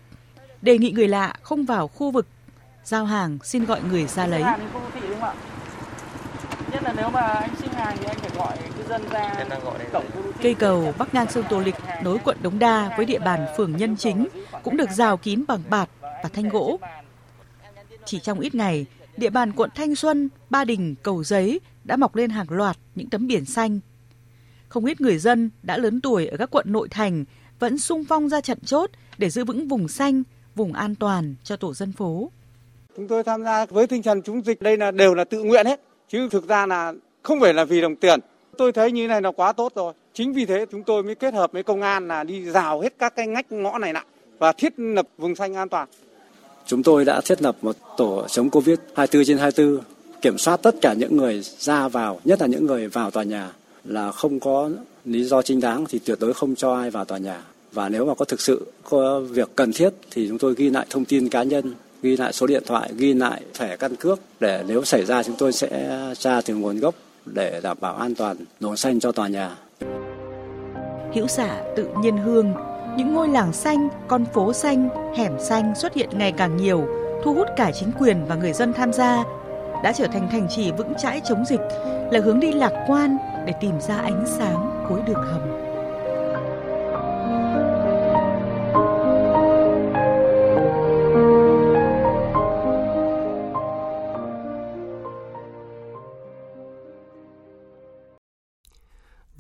Đề nghị người lạ không vào khu vực giao hàng xin gọi người ra lấy. Nhất là nếu mà anh xin hàng thì anh phải gọi cư dân ra cổng Cây cầu bắc ngang sông Tô Lịch nối quận Đống Đa với địa bàn phường Nhân Chính cũng được rào kín bằng bạt và thanh gỗ. Chỉ trong ít ngày, địa bàn quận Thanh Xuân, Ba Đình, Cầu Giấy đã mọc lên hàng loạt những tấm biển xanh. Không ít người dân đã lớn tuổi ở các quận nội thành vẫn sung phong ra trận chốt để giữ vững vùng xanh, vùng an toàn cho tổ dân phố. Chúng tôi tham gia với tinh thần chống dịch đây là đều là tự nguyện hết, chứ thực ra là không phải là vì đồng tiền. Tôi thấy như này là quá tốt rồi. Chính vì thế chúng tôi mới kết hợp với công an là đi rào hết các cái ngách ngõ này lại và thiết lập vùng xanh an toàn. Chúng tôi đã thiết lập một tổ chống Covid 24 trên 24, kiểm soát tất cả những người ra vào, nhất là những người vào tòa nhà là không có lý do chính đáng thì tuyệt đối không cho ai vào tòa nhà. Và nếu mà có thực sự có việc cần thiết thì chúng tôi ghi lại thông tin cá nhân, ghi lại số điện thoại, ghi lại thẻ căn cước để nếu xảy ra chúng tôi sẽ tra từ nguồn gốc để đảm bảo an toàn đồ xanh cho tòa nhà. Hữu xả tự nhiên hương, những ngôi làng xanh, con phố xanh, hẻm xanh xuất hiện ngày càng nhiều, thu hút cả chính quyền và người dân tham gia, đã trở thành thành trì vững chãi chống dịch, là hướng đi lạc quan để tìm ra ánh sáng cuối đường hầm.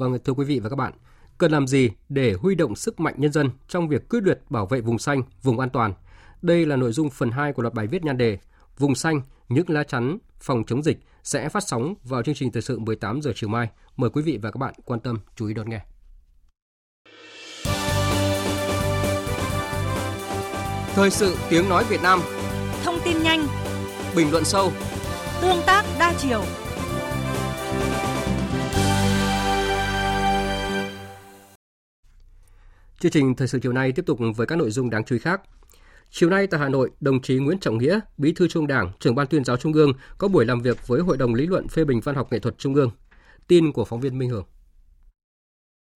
Vâng, thưa quý vị và các bạn, cần làm gì để huy động sức mạnh nhân dân trong việc quyết liệt bảo vệ vùng xanh, vùng an toàn? Đây là nội dung phần 2 của loạt bài viết nhan đề Vùng xanh, những lá chắn phòng chống dịch sẽ phát sóng vào chương trình thời sự 18 giờ chiều mai. Mời quý vị và các bạn quan tâm chú ý đón nghe. Thời sự tiếng nói Việt Nam Thông tin nhanh Bình luận sâu Tương tác đa chiều Chương trình thời sự chiều nay tiếp tục với các nội dung đáng chú ý khác. Chiều nay tại Hà Nội, đồng chí Nguyễn Trọng Nghĩa, Bí thư Trung Đảng, trưởng ban tuyên giáo Trung ương có buổi làm việc với Hội đồng lý luận phê bình văn học nghệ thuật Trung ương. Tin của phóng viên Minh Hường.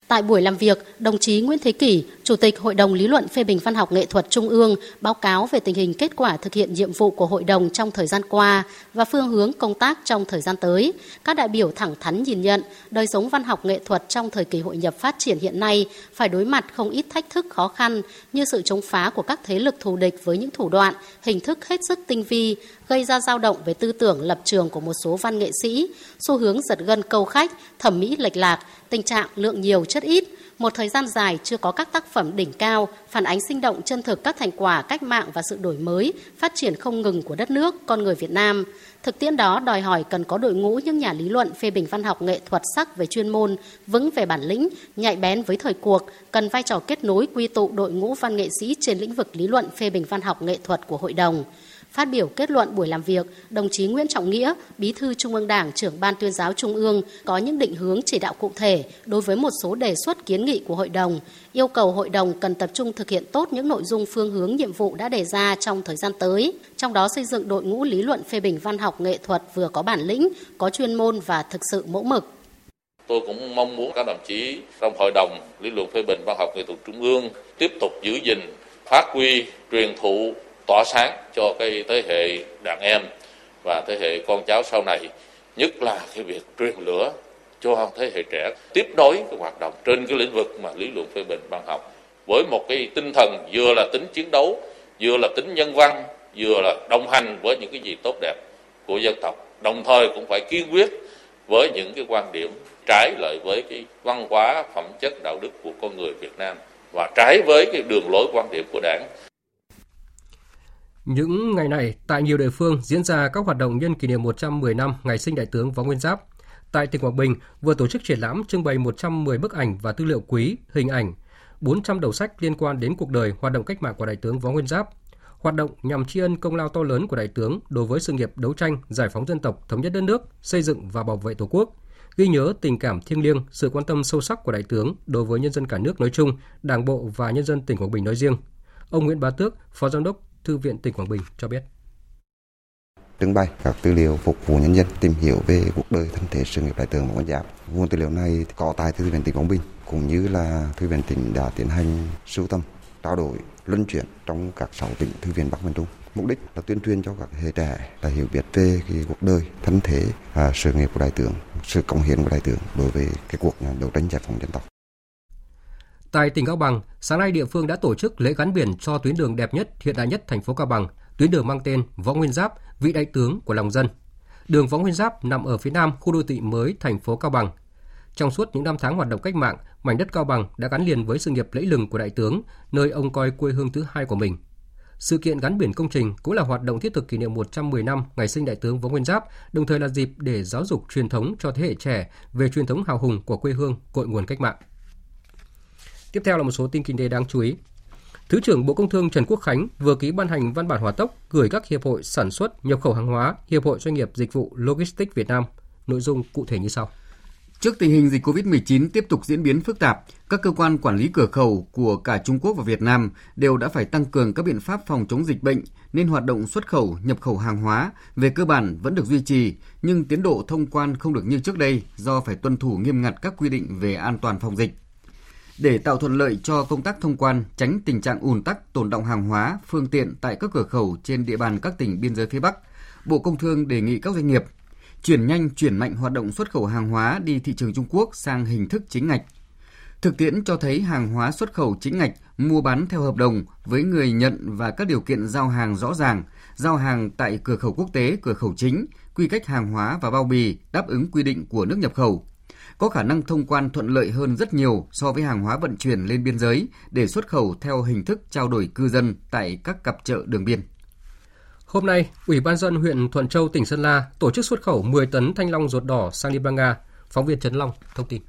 Tại buổi làm việc, đồng chí Nguyễn Thế Kỷ, Chủ tịch Hội đồng Lý luận phê bình văn học nghệ thuật Trung ương báo cáo về tình hình kết quả thực hiện nhiệm vụ của hội đồng trong thời gian qua và phương hướng công tác trong thời gian tới. Các đại biểu thẳng thắn nhìn nhận, đời sống văn học nghệ thuật trong thời kỳ hội nhập phát triển hiện nay phải đối mặt không ít thách thức khó khăn như sự chống phá của các thế lực thù địch với những thủ đoạn, hình thức hết sức tinh vi, gây ra dao động về tư tưởng lập trường của một số văn nghệ sĩ, xu hướng giật gân câu khách, thẩm mỹ lệch lạc, tình trạng lượng nhiều chất ít, một thời gian dài chưa có các tác phẩm đỉnh cao phản ánh sinh động chân thực các thành quả cách mạng và sự đổi mới, phát triển không ngừng của đất nước, con người Việt Nam. Thực tiễn đó đòi hỏi cần có đội ngũ những nhà lý luận phê bình văn học nghệ thuật sắc về chuyên môn, vững về bản lĩnh, nhạy bén với thời cuộc, cần vai trò kết nối quy tụ đội ngũ văn nghệ sĩ trên lĩnh vực lý luận phê bình văn học nghệ thuật của hội đồng. Phát biểu kết luận buổi làm việc, đồng chí Nguyễn Trọng Nghĩa, Bí thư Trung ương Đảng, trưởng Ban tuyên giáo Trung ương có những định hướng chỉ đạo cụ thể đối với một số đề xuất kiến nghị của hội đồng, yêu cầu hội đồng cần tập trung thực hiện tốt những nội dung phương hướng nhiệm vụ đã đề ra trong thời gian tới, trong đó xây dựng đội ngũ lý luận phê bình văn học nghệ thuật vừa có bản lĩnh, có chuyên môn và thực sự mẫu mực. Tôi cũng mong muốn các đồng chí trong hội đồng lý luận phê bình văn học nghệ thuật trung ương tiếp tục giữ gìn, phát huy, truyền thụ tỏa sáng cho cái thế hệ đàn em và thế hệ con cháu sau này, nhất là cái việc truyền lửa cho thế hệ trẻ tiếp nối cái hoạt động trên cái lĩnh vực mà lý luận phê bình văn học với một cái tinh thần vừa là tính chiến đấu, vừa là tính nhân văn, vừa là đồng hành với những cái gì tốt đẹp của dân tộc. Đồng thời cũng phải kiên quyết với những cái quan điểm trái lợi với cái văn hóa phẩm chất đạo đức của con người Việt Nam và trái với cái đường lối quan điểm của đảng những ngày này, tại nhiều địa phương diễn ra các hoạt động nhân kỷ niệm 110 năm ngày sinh Đại tướng Võ Nguyên Giáp. Tại tỉnh Quảng Bình vừa tổ chức triển lãm trưng bày 110 bức ảnh và tư liệu quý, hình ảnh, 400 đầu sách liên quan đến cuộc đời, hoạt động cách mạng của Đại tướng Võ Nguyên Giáp. Hoạt động nhằm tri ân công lao to lớn của Đại tướng đối với sự nghiệp đấu tranh, giải phóng dân tộc, thống nhất đất nước, xây dựng và bảo vệ Tổ quốc, ghi nhớ tình cảm thiêng liêng, sự quan tâm sâu sắc của Đại tướng đối với nhân dân cả nước nói chung, Đảng bộ và nhân dân tỉnh Quảng Bình nói riêng – Ông Nguyễn Bá Tước, Phó Giám đốc Thư viện tỉnh Quảng Bình cho biết trưng bày các tư liệu phục vụ nhân dân tìm hiểu về cuộc đời thân thể sự nghiệp đại tướng Võ Nguyên Giáp. Nguồn tư liệu này có tại Thư viện tỉnh Quảng Bình cũng như là Thư viện tỉnh đã tiến hành sưu tầm, trao đổi, luân chuyển trong các sáu tỉnh thư viện Bắc Miền Trung. Mục đích là tuyên truyền cho các hệ trẻ là hiểu biết về cái cuộc đời, thân thể, à, sự nghiệp của đại tướng, sự công hiến của đại tướng đối với cái cuộc à, đấu tranh giải phóng dân tộc. Tại tỉnh Cao Bằng, sáng nay địa phương đã tổ chức lễ gắn biển cho tuyến đường đẹp nhất, hiện đại nhất thành phố Cao Bằng, tuyến đường mang tên Võ Nguyên Giáp, vị đại tướng của lòng dân. Đường Võ Nguyên Giáp nằm ở phía nam khu đô thị mới thành phố Cao Bằng. Trong suốt những năm tháng hoạt động cách mạng, mảnh đất Cao Bằng đã gắn liền với sự nghiệp lẫy lừng của đại tướng, nơi ông coi quê hương thứ hai của mình. Sự kiện gắn biển công trình cũng là hoạt động thiết thực kỷ niệm 110 năm ngày sinh đại tướng Võ Nguyên Giáp, đồng thời là dịp để giáo dục truyền thống cho thế hệ trẻ về truyền thống hào hùng của quê hương, cội nguồn cách mạng. Tiếp theo là một số tin kinh tế đáng chú ý. Thứ trưởng Bộ Công Thương Trần Quốc Khánh vừa ký ban hành văn bản hòa tốc gửi các hiệp hội sản xuất, nhập khẩu hàng hóa, hiệp hội doanh nghiệp dịch vụ logistics Việt Nam. Nội dung cụ thể như sau. Trước tình hình dịch COVID-19 tiếp tục diễn biến phức tạp, các cơ quan quản lý cửa khẩu của cả Trung Quốc và Việt Nam đều đã phải tăng cường các biện pháp phòng chống dịch bệnh nên hoạt động xuất khẩu, nhập khẩu hàng hóa về cơ bản vẫn được duy trì, nhưng tiến độ thông quan không được như trước đây do phải tuân thủ nghiêm ngặt các quy định về an toàn phòng dịch. Để tạo thuận lợi cho công tác thông quan, tránh tình trạng ùn tắc tồn động hàng hóa, phương tiện tại các cửa khẩu trên địa bàn các tỉnh biên giới phía Bắc, Bộ Công Thương đề nghị các doanh nghiệp chuyển nhanh chuyển mạnh hoạt động xuất khẩu hàng hóa đi thị trường Trung Quốc sang hình thức chính ngạch. Thực tiễn cho thấy hàng hóa xuất khẩu chính ngạch mua bán theo hợp đồng với người nhận và các điều kiện giao hàng rõ ràng, giao hàng tại cửa khẩu quốc tế, cửa khẩu chính, quy cách hàng hóa và bao bì đáp ứng quy định của nước nhập khẩu có khả năng thông quan thuận lợi hơn rất nhiều so với hàng hóa vận chuyển lên biên giới để xuất khẩu theo hình thức trao đổi cư dân tại các cặp chợ đường biên. Hôm nay, Ủy ban dân huyện Thuận Châu, tỉnh Sơn La tổ chức xuất khẩu 10 tấn thanh long ruột đỏ sang Liên bang Nga. Phóng viên Trấn Long thông tin.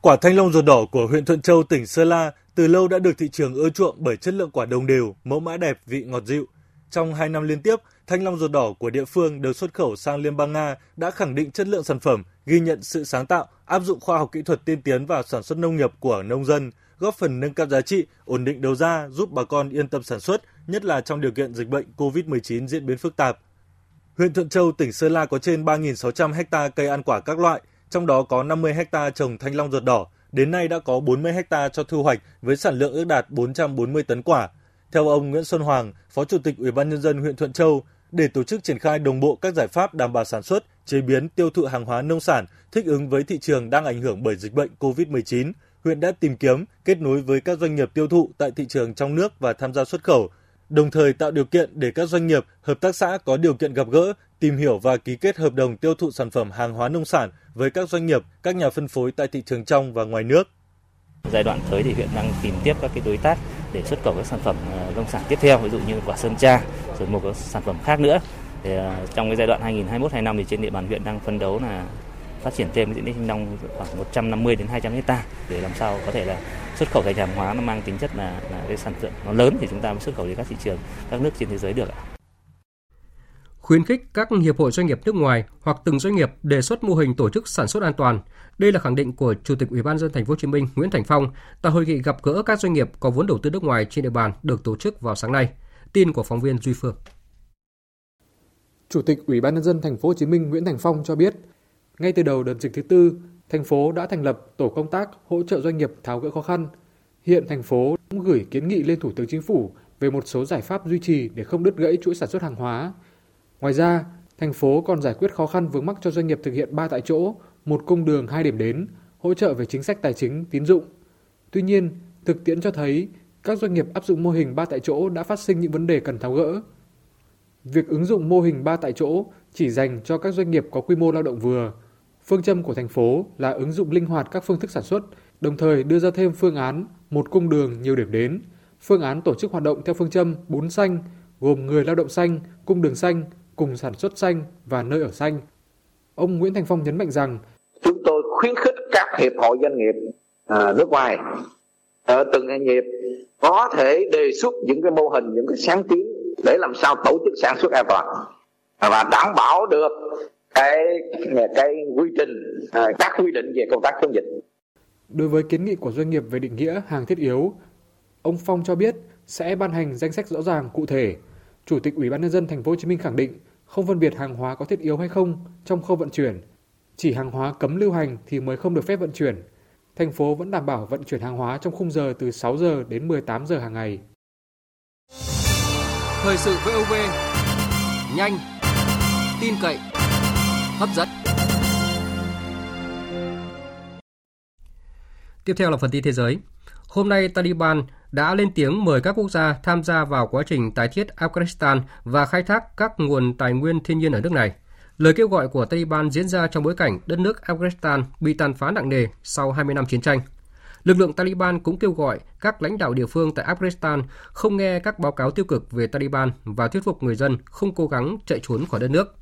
Quả thanh long ruột đỏ của huyện Thuận Châu, tỉnh Sơn La từ lâu đã được thị trường ưa chuộng bởi chất lượng quả đồng đều, mẫu mã đẹp, vị ngọt dịu. Trong 2 năm liên tiếp, thanh long ruột đỏ của địa phương được xuất khẩu sang Liên bang Nga đã khẳng định chất lượng sản phẩm, ghi nhận sự sáng tạo, áp dụng khoa học kỹ thuật tiên tiến vào sản xuất nông nghiệp của nông dân, góp phần nâng cao giá trị, ổn định đầu ra, giúp bà con yên tâm sản xuất, nhất là trong điều kiện dịch bệnh COVID-19 diễn biến phức tạp. Huyện Thuận Châu, tỉnh Sơn La có trên 3.600 ha cây ăn quả các loại, trong đó có 50 ha trồng thanh long ruột đỏ. Đến nay đã có 40 ha cho thu hoạch với sản lượng ước đạt 440 tấn quả. Theo ông Nguyễn Xuân Hoàng, Phó Chủ tịch Ủy ban nhân dân huyện Thuận Châu, để tổ chức triển khai đồng bộ các giải pháp đảm bảo sản xuất, chế biến, tiêu thụ hàng hóa nông sản thích ứng với thị trường đang ảnh hưởng bởi dịch bệnh COVID-19, huyện đã tìm kiếm, kết nối với các doanh nghiệp tiêu thụ tại thị trường trong nước và tham gia xuất khẩu, đồng thời tạo điều kiện để các doanh nghiệp, hợp tác xã có điều kiện gặp gỡ, tìm hiểu và ký kết hợp đồng tiêu thụ sản phẩm hàng hóa nông sản với các doanh nghiệp, các nhà phân phối tại thị trường trong và ngoài nước. Giai đoạn tới thì huyện đang tìm tiếp các cái đối tác để xuất khẩu các sản phẩm ờ, nông sản tiếp theo, ví dụ như quả sơn tra, rồi một sản phẩm khác nữa. Thì, ờ, trong cái giai đoạn 2021-2025 thì trên địa bàn huyện đang phân đấu là phát triển thêm diện tích thanh long khoảng 150 đến 200 hecta để làm sao có thể là xuất khẩu thành hàng hóa nó mang tính chất là, là cái sản lượng nó lớn thì chúng ta mới xuất khẩu đi các thị trường các nước trên thế giới được ạ khuyến khích các hiệp hội doanh nghiệp nước ngoài hoặc từng doanh nghiệp đề xuất mô hình tổ chức sản xuất an toàn. Đây là khẳng định của Chủ tịch Ủy ban dân thành phố Hồ Chí Minh Nguyễn Thành Phong tại hội nghị gặp gỡ các doanh nghiệp có vốn đầu tư nước ngoài trên địa bàn được tổ chức vào sáng nay. Tin của phóng viên Duy Phương. Chủ tịch Ủy ban nhân dân thành phố Hồ Chí Minh Nguyễn Thành Phong cho biết, ngay từ đầu đợt dịch thứ tư, thành phố đã thành lập tổ công tác hỗ trợ doanh nghiệp tháo gỡ khó khăn. Hiện thành phố cũng gửi kiến nghị lên Thủ tướng Chính phủ về một số giải pháp duy trì để không đứt gãy chuỗi sản xuất hàng hóa, Ngoài ra, thành phố còn giải quyết khó khăn vướng mắc cho doanh nghiệp thực hiện ba tại chỗ, một cung đường hai điểm đến, hỗ trợ về chính sách tài chính, tín dụng. Tuy nhiên, thực tiễn cho thấy các doanh nghiệp áp dụng mô hình ba tại chỗ đã phát sinh những vấn đề cần tháo gỡ. Việc ứng dụng mô hình ba tại chỗ chỉ dành cho các doanh nghiệp có quy mô lao động vừa. Phương châm của thành phố là ứng dụng linh hoạt các phương thức sản xuất, đồng thời đưa ra thêm phương án một cung đường nhiều điểm đến, phương án tổ chức hoạt động theo phương châm bốn xanh gồm người lao động xanh, cung đường xanh, cùng sản xuất xanh và nơi ở xanh. Ông Nguyễn Thành Phong nhấn mạnh rằng chúng tôi khuyến khích các hiệp hội doanh nghiệp à, nước ngoài ở từng doanh nghiệp có thể đề xuất những cái mô hình những cái sáng kiến để làm sao tổ chức sản xuất an toàn và đảm bảo được cái cái quy trình à, các quy định về công tác chống dịch. Đối với kiến nghị của doanh nghiệp về định nghĩa hàng thiết yếu, ông Phong cho biết sẽ ban hành danh sách rõ ràng cụ thể. Chủ tịch Ủy ban nhân dân thành phố Hồ Chí Minh khẳng định không phân biệt hàng hóa có thiết yếu hay không trong khâu vận chuyển, chỉ hàng hóa cấm lưu hành thì mới không được phép vận chuyển. Thành phố vẫn đảm bảo vận chuyển hàng hóa trong khung giờ từ 6 giờ đến 18 giờ hàng ngày. Thời sự VOV nhanh, tin cậy, hấp dẫn. Tiếp theo là phần tin thế giới. Hôm nay Taliban đã lên tiếng mời các quốc gia tham gia vào quá trình tái thiết Afghanistan và khai thác các nguồn tài nguyên thiên nhiên ở nước này. Lời kêu gọi của Taliban diễn ra trong bối cảnh đất nước Afghanistan bị tàn phá nặng nề sau 20 năm chiến tranh. Lực lượng Taliban cũng kêu gọi các lãnh đạo địa phương tại Afghanistan không nghe các báo cáo tiêu cực về Taliban và thuyết phục người dân không cố gắng chạy trốn khỏi đất nước.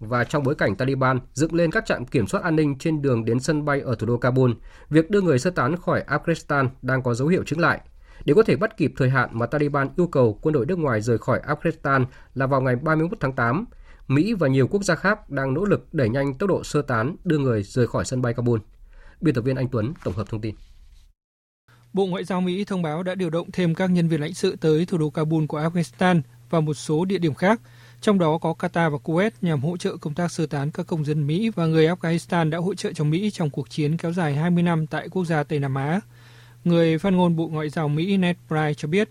Và trong bối cảnh Taliban dựng lên các trạm kiểm soát an ninh trên đường đến sân bay ở thủ đô Kabul, việc đưa người sơ tán khỏi Afghanistan đang có dấu hiệu chứng lại. Để có thể bắt kịp thời hạn mà Taliban yêu cầu quân đội nước ngoài rời khỏi Afghanistan là vào ngày 31 tháng 8, Mỹ và nhiều quốc gia khác đang nỗ lực đẩy nhanh tốc độ sơ tán đưa người rời khỏi sân bay Kabul. Biên tập viên Anh Tuấn tổng hợp thông tin. Bộ Ngoại giao Mỹ thông báo đã điều động thêm các nhân viên lãnh sự tới thủ đô Kabul của Afghanistan và một số địa điểm khác, trong đó có Qatar và Kuwait nhằm hỗ trợ công tác sơ tán các công dân Mỹ và người Afghanistan đã hỗ trợ cho Mỹ trong cuộc chiến kéo dài 20 năm tại quốc gia Tây Nam Á. Người phát ngôn Bộ Ngoại giao Mỹ Ned Price cho biết,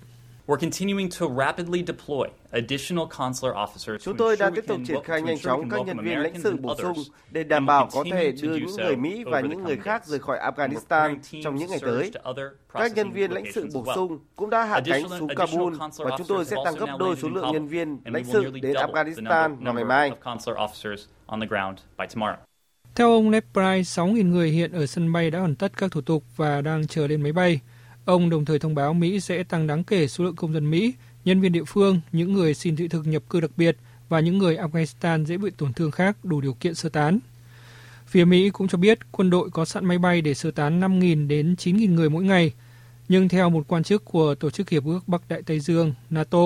Chúng tôi đang tiếp tục triển khai nhanh chóng các nhân viên lãnh sự bổ sung để đảm bảo có thể đưa những người Mỹ và những người khác rời khỏi Afghanistan trong những ngày tới. Các nhân viên lãnh sự bổ sung cũng đã hạ cánh xuống Kabul và chúng tôi sẽ tăng gấp đôi số lượng nhân viên lãnh sự đến Afghanistan vào ngày mai. Theo ông Ned 6.000 người hiện ở sân bay đã hoàn tất các thủ tục và đang chờ lên máy bay. Ông đồng thời thông báo Mỹ sẽ tăng đáng kể số lượng công dân Mỹ, nhân viên địa phương, những người xin thị thực nhập cư đặc biệt và những người Afghanistan dễ bị tổn thương khác đủ điều kiện sơ tán. Phía Mỹ cũng cho biết quân đội có sẵn máy bay để sơ tán 5.000 đến 9.000 người mỗi ngày. Nhưng theo một quan chức của Tổ chức Hiệp ước Bắc Đại Tây Dương, NATO,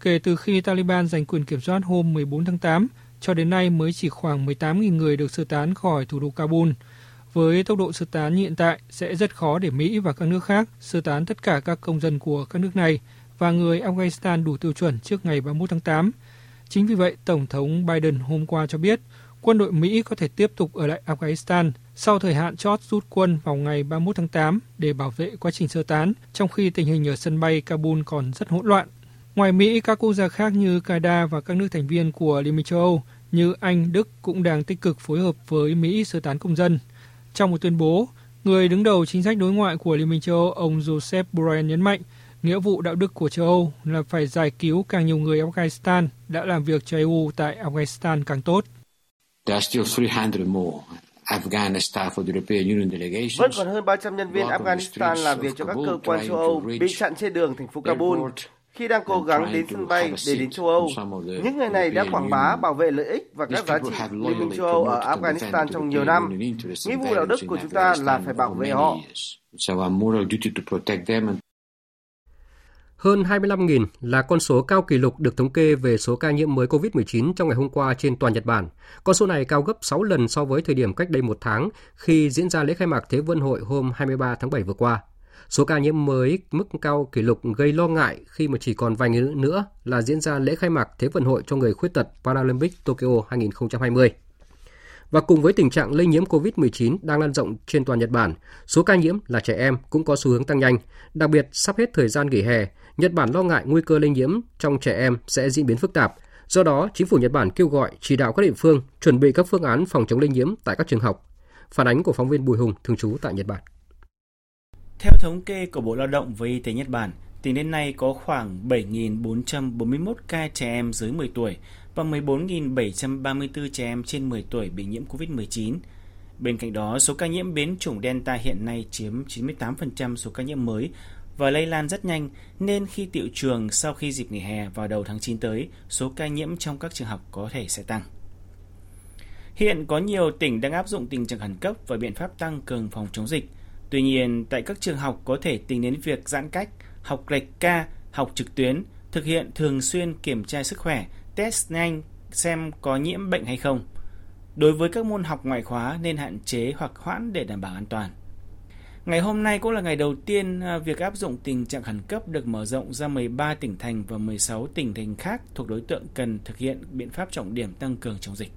kể từ khi Taliban giành quyền kiểm soát hôm 14 tháng 8, cho đến nay mới chỉ khoảng 18.000 người được sơ tán khỏi thủ đô Kabul – với tốc độ sơ tán hiện tại, sẽ rất khó để Mỹ và các nước khác sơ tán tất cả các công dân của các nước này và người Afghanistan đủ tiêu chuẩn trước ngày 31 tháng 8. Chính vì vậy, Tổng thống Biden hôm qua cho biết quân đội Mỹ có thể tiếp tục ở lại Afghanistan sau thời hạn chót rút quân vào ngày 31 tháng 8 để bảo vệ quá trình sơ tán, trong khi tình hình ở sân bay Kabul còn rất hỗn loạn. Ngoài Mỹ, các quốc gia khác như Canada và các nước thành viên của Liên minh châu Âu như Anh, Đức cũng đang tích cực phối hợp với Mỹ sơ tán công dân. Trong một tuyên bố, người đứng đầu chính sách đối ngoại của Liên minh châu Âu, ông Joseph Borrell nhấn mạnh, nghĩa vụ đạo đức của châu Âu là phải giải cứu càng nhiều người Afghanistan đã làm việc cho EU tại Afghanistan càng tốt. Vẫn còn hơn 300 nhân viên Afghanistan làm việc cho các cơ quan châu Âu bị chặn trên đường thành phố Kabul khi đang cố gắng đến sân bay để đến châu Âu. Những người này đã quảng bá bảo vệ lợi ích và các giá trị Liên minh châu Âu ở Afghanistan trong nhiều năm. Nghĩa vụ đạo đức của chúng ta là phải bảo vệ họ. Hơn 25.000 là con số cao kỷ lục được thống kê về số ca nhiễm mới COVID-19 trong ngày hôm qua trên toàn Nhật Bản. Con số này cao gấp 6 lần so với thời điểm cách đây một tháng khi diễn ra lễ khai mạc Thế vận hội hôm 23 tháng 7 vừa qua. Số ca nhiễm mới mức cao kỷ lục gây lo ngại khi mà chỉ còn vài ngày nữa là diễn ra lễ khai mạc Thế vận hội cho người khuyết tật Paralympic Tokyo 2020. Và cùng với tình trạng lây nhiễm COVID-19 đang lan rộng trên toàn Nhật Bản, số ca nhiễm là trẻ em cũng có xu hướng tăng nhanh. Đặc biệt, sắp hết thời gian nghỉ hè, Nhật Bản lo ngại nguy cơ lây nhiễm trong trẻ em sẽ diễn biến phức tạp. Do đó, chính phủ Nhật Bản kêu gọi chỉ đạo các địa phương chuẩn bị các phương án phòng chống lây nhiễm tại các trường học. Phản ánh của phóng viên Bùi Hùng thường trú tại Nhật Bản. Theo thống kê của Bộ Lao động và Y tế Nhật Bản, tính đến nay có khoảng 7.441 ca trẻ em dưới 10 tuổi và 14.734 trẻ em trên 10 tuổi bị nhiễm COVID-19. Bên cạnh đó, số ca nhiễm biến chủng Delta hiện nay chiếm 98% số ca nhiễm mới và lây lan rất nhanh, nên khi tiệu trường sau khi dịp nghỉ hè vào đầu tháng 9 tới, số ca nhiễm trong các trường học có thể sẽ tăng. Hiện có nhiều tỉnh đang áp dụng tình trạng khẩn cấp và biện pháp tăng cường phòng chống dịch. Tuy nhiên, tại các trường học có thể tính đến việc giãn cách, học lệch ca, học trực tuyến, thực hiện thường xuyên kiểm tra sức khỏe, test nhanh xem có nhiễm bệnh hay không. Đối với các môn học ngoại khóa nên hạn chế hoặc hoãn để đảm bảo an toàn. Ngày hôm nay cũng là ngày đầu tiên à, việc áp dụng tình trạng khẩn cấp được mở rộng ra 13 tỉnh thành và 16 tỉnh thành khác thuộc đối tượng cần thực hiện biện pháp trọng điểm tăng cường chống dịch.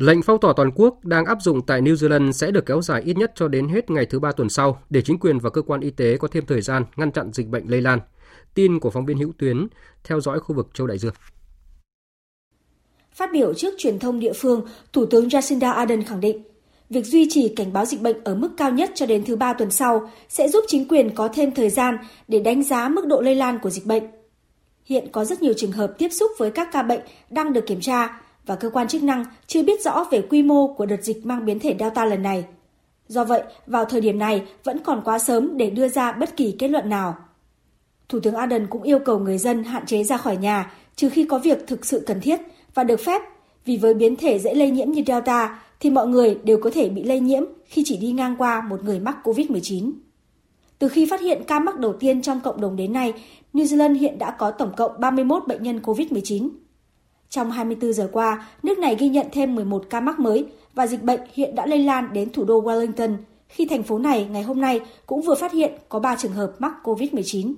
Lệnh phong tỏa toàn quốc đang áp dụng tại New Zealand sẽ được kéo dài ít nhất cho đến hết ngày thứ ba tuần sau để chính quyền và cơ quan y tế có thêm thời gian ngăn chặn dịch bệnh lây lan. Tin của phóng viên Hữu Tuyến theo dõi khu vực châu Đại Dương. Phát biểu trước truyền thông địa phương, Thủ tướng Jacinda Ardern khẳng định việc duy trì cảnh báo dịch bệnh ở mức cao nhất cho đến thứ ba tuần sau sẽ giúp chính quyền có thêm thời gian để đánh giá mức độ lây lan của dịch bệnh. Hiện có rất nhiều trường hợp tiếp xúc với các ca bệnh đang được kiểm tra và cơ quan chức năng chưa biết rõ về quy mô của đợt dịch mang biến thể Delta lần này. Do vậy, vào thời điểm này vẫn còn quá sớm để đưa ra bất kỳ kết luận nào. Thủ tướng Ardern cũng yêu cầu người dân hạn chế ra khỏi nhà trừ khi có việc thực sự cần thiết và được phép, vì với biến thể dễ lây nhiễm như Delta thì mọi người đều có thể bị lây nhiễm khi chỉ đi ngang qua một người mắc COVID-19. Từ khi phát hiện ca mắc đầu tiên trong cộng đồng đến nay, New Zealand hiện đã có tổng cộng 31 bệnh nhân COVID-19. Trong 24 giờ qua, nước này ghi nhận thêm 11 ca mắc mới và dịch bệnh hiện đã lây lan đến thủ đô Wellington, khi thành phố này ngày hôm nay cũng vừa phát hiện có 3 trường hợp mắc COVID-19.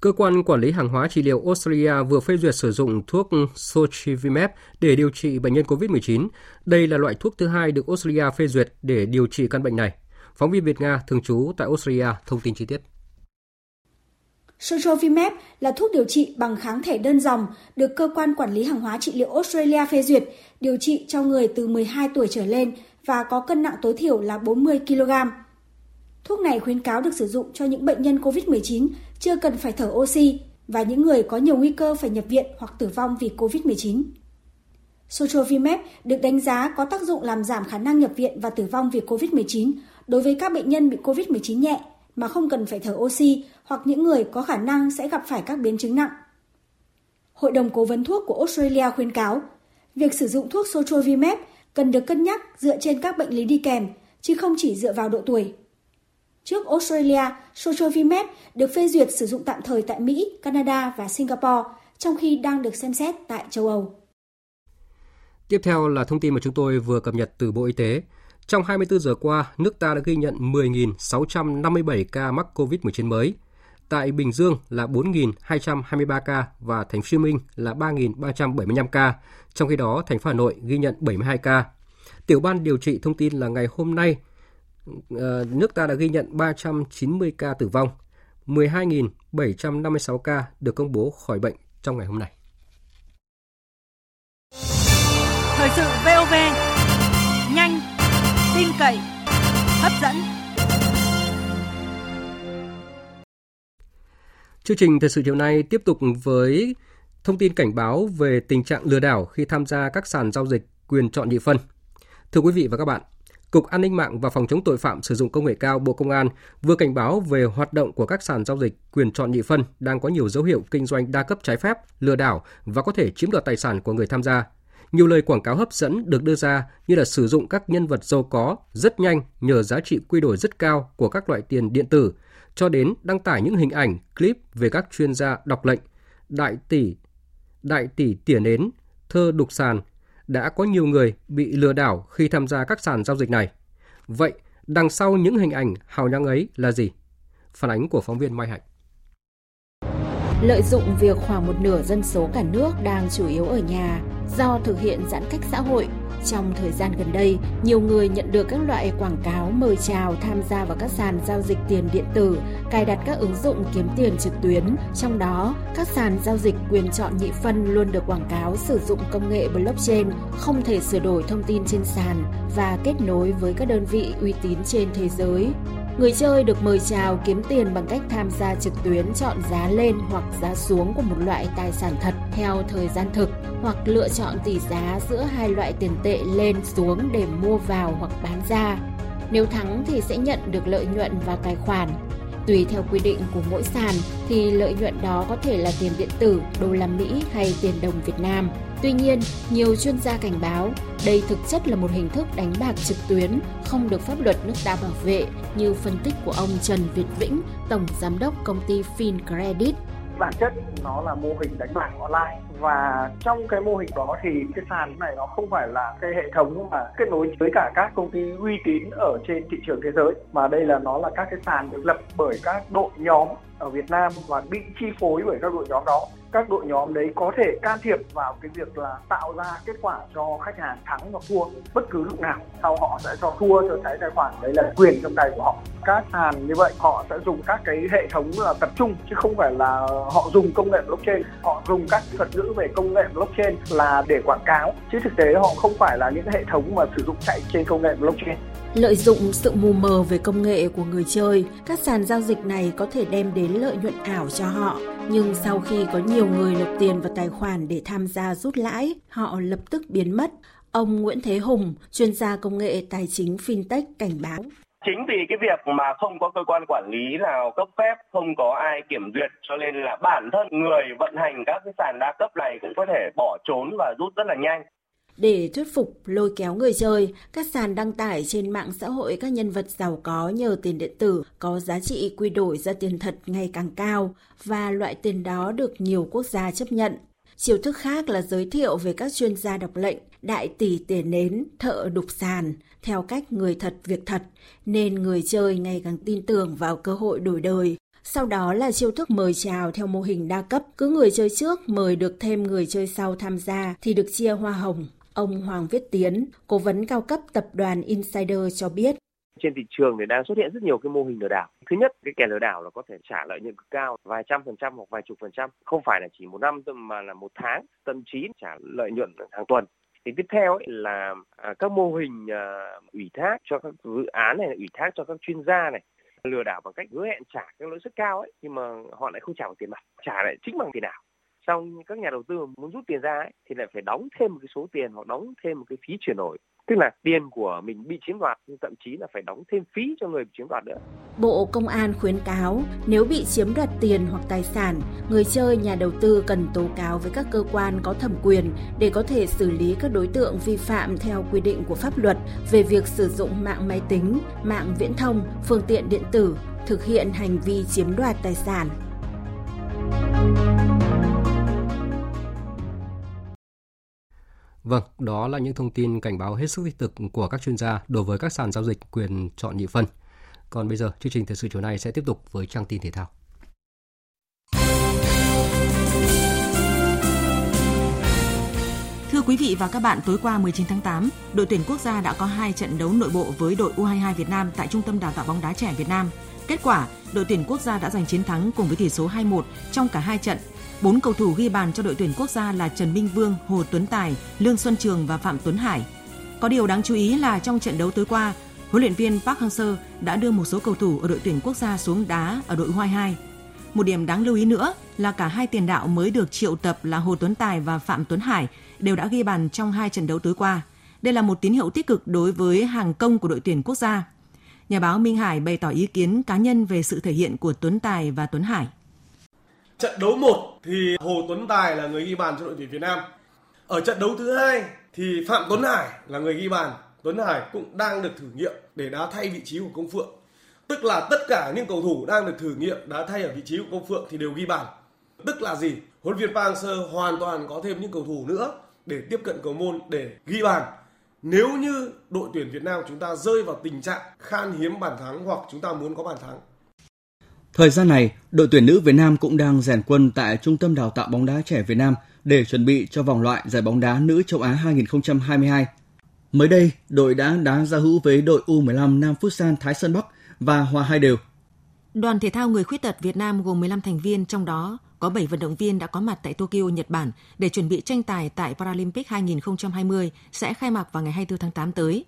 Cơ quan quản lý hàng hóa trị liệu Australia vừa phê duyệt sử dụng thuốc Sochivimab để điều trị bệnh nhân COVID-19. Đây là loại thuốc thứ hai được Australia phê duyệt để điều trị căn bệnh này. Phóng viên Việt Nga thường trú tại Australia thông tin chi tiết. Sotrovimab là thuốc điều trị bằng kháng thể đơn dòng, được cơ quan quản lý hàng hóa trị liệu Australia phê duyệt, điều trị cho người từ 12 tuổi trở lên và có cân nặng tối thiểu là 40 kg. Thuốc này khuyến cáo được sử dụng cho những bệnh nhân COVID-19 chưa cần phải thở oxy và những người có nhiều nguy cơ phải nhập viện hoặc tử vong vì COVID-19. Sotrovimab được đánh giá có tác dụng làm giảm khả năng nhập viện và tử vong vì COVID-19 đối với các bệnh nhân bị COVID-19 nhẹ mà không cần phải thở oxy hoặc những người có khả năng sẽ gặp phải các biến chứng nặng. Hội đồng cố vấn thuốc của Australia khuyến cáo, việc sử dụng thuốc Sotrovimab cần được cân nhắc dựa trên các bệnh lý đi kèm, chứ không chỉ dựa vào độ tuổi. Trước Australia, Sotrovimab được phê duyệt sử dụng tạm thời tại Mỹ, Canada và Singapore, trong khi đang được xem xét tại châu Âu. Tiếp theo là thông tin mà chúng tôi vừa cập nhật từ Bộ Y tế. Trong 24 giờ qua, nước ta đã ghi nhận 10.657 ca mắc COVID-19 mới. Tại Bình Dương là 4.223 ca và thành phố Hồ Chí Minh là 3.375 ca. Trong khi đó, thành phố Hà Nội ghi nhận 72 ca. Tiểu ban điều trị thông tin là ngày hôm nay ờ, nước ta đã ghi nhận 390 ca tử vong, 12.756 ca được công bố khỏi bệnh trong ngày hôm nay. Thời sự VOV, nhanh, tin cậy, hấp dẫn. Chương trình thời sự chiều nay tiếp tục với thông tin cảnh báo về tình trạng lừa đảo khi tham gia các sàn giao dịch quyền chọn nhị phân. Thưa quý vị và các bạn, Cục An ninh mạng và Phòng chống tội phạm sử dụng công nghệ cao Bộ Công an vừa cảnh báo về hoạt động của các sàn giao dịch quyền chọn nhị phân đang có nhiều dấu hiệu kinh doanh đa cấp trái phép, lừa đảo và có thể chiếm đoạt tài sản của người tham gia. Nhiều lời quảng cáo hấp dẫn được đưa ra như là sử dụng các nhân vật giàu có rất nhanh nhờ giá trị quy đổi rất cao của các loại tiền điện tử, cho đến đăng tải những hình ảnh, clip về các chuyên gia đọc lệnh, đại tỷ, đại tỷ tỉa nến, thơ đục sàn. Đã có nhiều người bị lừa đảo khi tham gia các sàn giao dịch này. Vậy, đằng sau những hình ảnh hào nhoáng ấy là gì? Phản ánh của phóng viên Mai Hạnh lợi dụng việc khoảng một nửa dân số cả nước đang chủ yếu ở nhà do thực hiện giãn cách xã hội. Trong thời gian gần đây, nhiều người nhận được các loại quảng cáo mời chào tham gia vào các sàn giao dịch tiền điện tử, cài đặt các ứng dụng kiếm tiền trực tuyến. Trong đó, các sàn giao dịch quyền chọn nhị phân luôn được quảng cáo sử dụng công nghệ blockchain, không thể sửa đổi thông tin trên sàn và kết nối với các đơn vị uy tín trên thế giới. Người chơi được mời chào kiếm tiền bằng cách tham gia trực tuyến chọn giá lên hoặc giá xuống của một loại tài sản thật theo thời gian thực hoặc lựa chọn tỷ giá giữa hai loại tiền tệ lên xuống để mua vào hoặc bán ra. Nếu thắng thì sẽ nhận được lợi nhuận vào tài khoản. Tùy theo quy định của mỗi sàn thì lợi nhuận đó có thể là tiền điện tử, đô la Mỹ hay tiền đồng Việt Nam. Tuy nhiên, nhiều chuyên gia cảnh báo đây thực chất là một hình thức đánh bạc trực tuyến, không được pháp luật nước ta bảo vệ như phân tích của ông Trần Việt Vĩnh, Tổng Giám đốc công ty FinCredit. bản chất nó là mô hình đánh bạc online và trong cái mô hình đó thì cái sàn này nó không phải là cái hệ thống mà kết nối với cả các công ty uy tín ở trên thị trường thế giới mà đây là nó là các cái sàn được lập bởi các đội nhóm ở Việt Nam và bị chi phối bởi các đội nhóm đó các đội nhóm đấy có thể can thiệp vào cái việc là tạo ra kết quả cho khách hàng thắng và thua bất cứ lúc nào. Sau họ sẽ cho thua cho cái tài khoản đấy là quyền trong tay của họ. Các sàn như vậy họ sẽ dùng các cái hệ thống là tập trung chứ không phải là họ dùng công nghệ blockchain. Họ dùng các thuật ngữ về công nghệ blockchain là để quảng cáo chứ thực tế họ không phải là những hệ thống mà sử dụng chạy trên công nghệ blockchain. Lợi dụng sự mù mờ về công nghệ của người chơi, các sàn giao dịch này có thể đem đến lợi nhuận ảo cho họ. Nhưng sau khi có nhiều người nộp tiền vào tài khoản để tham gia rút lãi, họ lập tức biến mất. Ông Nguyễn Thế Hùng, chuyên gia công nghệ tài chính fintech cảnh báo. Chính vì cái việc mà không có cơ quan quản lý nào cấp phép, không có ai kiểm duyệt cho nên là bản thân người vận hành các cái sàn đa cấp này cũng có thể bỏ trốn và rút rất là nhanh. Để thuyết phục lôi kéo người chơi, các sàn đăng tải trên mạng xã hội các nhân vật giàu có nhờ tiền điện tử có giá trị quy đổi ra tiền thật ngày càng cao và loại tiền đó được nhiều quốc gia chấp nhận. Chiêu thức khác là giới thiệu về các chuyên gia đọc lệnh, đại tỷ tiền nến, thợ đục sàn, theo cách người thật việc thật, nên người chơi ngày càng tin tưởng vào cơ hội đổi đời. Sau đó là chiêu thức mời chào theo mô hình đa cấp, cứ người chơi trước mời được thêm người chơi sau tham gia thì được chia hoa hồng. Ông Hoàng Viết Tiến, cố vấn cao cấp tập đoàn Insider cho biết. Trên thị trường thì đang xuất hiện rất nhiều cái mô hình lừa đảo. Thứ nhất, cái kẻ lừa đảo là có thể trả lợi nhuận cực cao, vài trăm phần trăm hoặc vài chục phần trăm. Không phải là chỉ một năm mà là một tháng, thậm chí trả lợi nhuận hàng tuần. Thì tiếp theo ấy là à, các mô hình à, ủy thác cho các dự án này, ủy thác cho các chuyên gia này, lừa đảo bằng cách hứa hẹn trả các lãi suất cao ấy nhưng mà họ lại không trả bằng tiền mặt trả lại chính bằng tiền ảo xong các nhà đầu tư muốn rút tiền ra ấy, thì lại phải đóng thêm một cái số tiền hoặc đóng thêm một cái phí chuyển đổi tức là tiền của mình bị chiếm đoạt nhưng thậm chí là phải đóng thêm phí cho người bị chiếm đoạt nữa. Bộ Công an khuyến cáo nếu bị chiếm đoạt tiền hoặc tài sản, người chơi nhà đầu tư cần tố cáo với các cơ quan có thẩm quyền để có thể xử lý các đối tượng vi phạm theo quy định của pháp luật về việc sử dụng mạng máy tính, mạng viễn thông, phương tiện điện tử thực hiện hành vi chiếm đoạt tài sản. Vâng, đó là những thông tin cảnh báo hết sức tích cực của các chuyên gia đối với các sàn giao dịch quyền chọn nhị phân. Còn bây giờ, chương trình thời sự chiều nay sẽ tiếp tục với trang tin thể thao. Thưa quý vị và các bạn, tối qua 19 tháng 8, đội tuyển quốc gia đã có hai trận đấu nội bộ với đội U22 Việt Nam tại Trung tâm Đào tạo bóng đá trẻ Việt Nam. Kết quả, đội tuyển quốc gia đã giành chiến thắng cùng với tỷ số 2-1 trong cả hai trận Bốn cầu thủ ghi bàn cho đội tuyển quốc gia là Trần Minh Vương, Hồ Tuấn Tài, Lương Xuân Trường và Phạm Tuấn Hải. Có điều đáng chú ý là trong trận đấu tối qua, huấn luyện viên Park Hang-seo đã đưa một số cầu thủ ở đội tuyển quốc gia xuống đá ở đội U22. Một điểm đáng lưu ý nữa là cả hai tiền đạo mới được triệu tập là Hồ Tuấn Tài và Phạm Tuấn Hải đều đã ghi bàn trong hai trận đấu tối qua. Đây là một tín hiệu tích cực đối với hàng công của đội tuyển quốc gia. Nhà báo Minh Hải bày tỏ ý kiến cá nhân về sự thể hiện của Tuấn Tài và Tuấn Hải. Trận đấu 1 thì Hồ Tuấn Tài là người ghi bàn cho đội tuyển Việt Nam. Ở trận đấu thứ hai thì Phạm Tuấn Hải là người ghi bàn. Tuấn Hải cũng đang được thử nghiệm để đá thay vị trí của Công Phượng. Tức là tất cả những cầu thủ đang được thử nghiệm đá thay ở vị trí của Công Phượng thì đều ghi bàn. Tức là gì? Huấn luyện viên Park Hang-seo hoàn toàn có thêm những cầu thủ nữa để tiếp cận cầu môn để ghi bàn. Nếu như đội tuyển Việt Nam chúng ta rơi vào tình trạng khan hiếm bàn thắng hoặc chúng ta muốn có bàn thắng Thời gian này, đội tuyển nữ Việt Nam cũng đang rèn quân tại Trung tâm Đào tạo bóng đá trẻ Việt Nam để chuẩn bị cho vòng loại giải bóng đá nữ châu Á 2022. Mới đây, đội đã đá giao hữu với đội U15 Nam Futsal Thái Sơn Bắc và hòa hai đều. Đoàn thể thao người khuyết tật Việt Nam gồm 15 thành viên, trong đó có 7 vận động viên đã có mặt tại Tokyo, Nhật Bản để chuẩn bị tranh tài tại Paralympic 2020 sẽ khai mạc vào ngày 24 tháng 8 tới.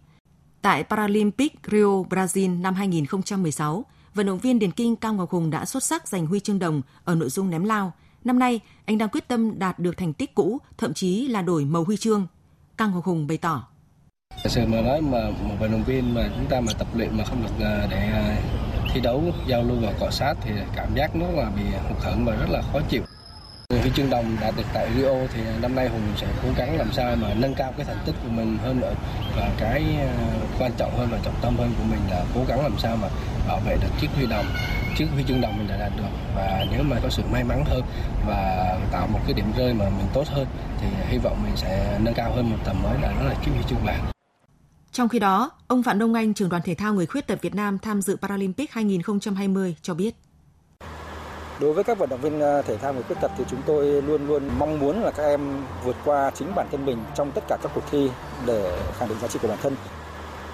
Tại Paralympic Rio, Brazil năm 2016, vận động viên điền kinh Cao Ngọc Hùng đã xuất sắc giành huy chương đồng ở nội dung ném lao. Năm nay, anh đang quyết tâm đạt được thành tích cũ, thậm chí là đổi màu huy chương. Cao Ngọc Hùng bày tỏ. Sự mà nói mà một vận động viên mà chúng ta mà tập luyện mà không được à, để à, thi đấu, giao lưu và cọ sát thì cảm giác nó là bị hụt hẫng và rất là khó chịu. Huy chương đồng đạt được tại Rio thì năm nay Hùng sẽ cố gắng làm sao mà nâng cao cái thành tích của mình hơn nữa và cái à, quan trọng hơn và trọng tâm hơn của mình là cố gắng làm sao mà bảo vệ được chiếc huy đồng chiếc huy chương đồng mình đã đạt được và nếu mà có sự may mắn hơn và tạo một cái điểm rơi mà mình tốt hơn thì hy vọng mình sẽ nâng cao hơn một tầm mới là đó là chiếc huy chương vàng. Trong khi đó, ông Phạm Đông Anh, trưởng đoàn thể thao người khuyết tật Việt Nam tham dự Paralympic 2020 cho biết. Đối với các vận động viên ờ, thể thao người khuyết tật thì chúng tôi luôn luôn mong muốn là các em vượt qua chính bản thân mình trong tất cả các cuộc thi để khẳng định giá trị của bản thân.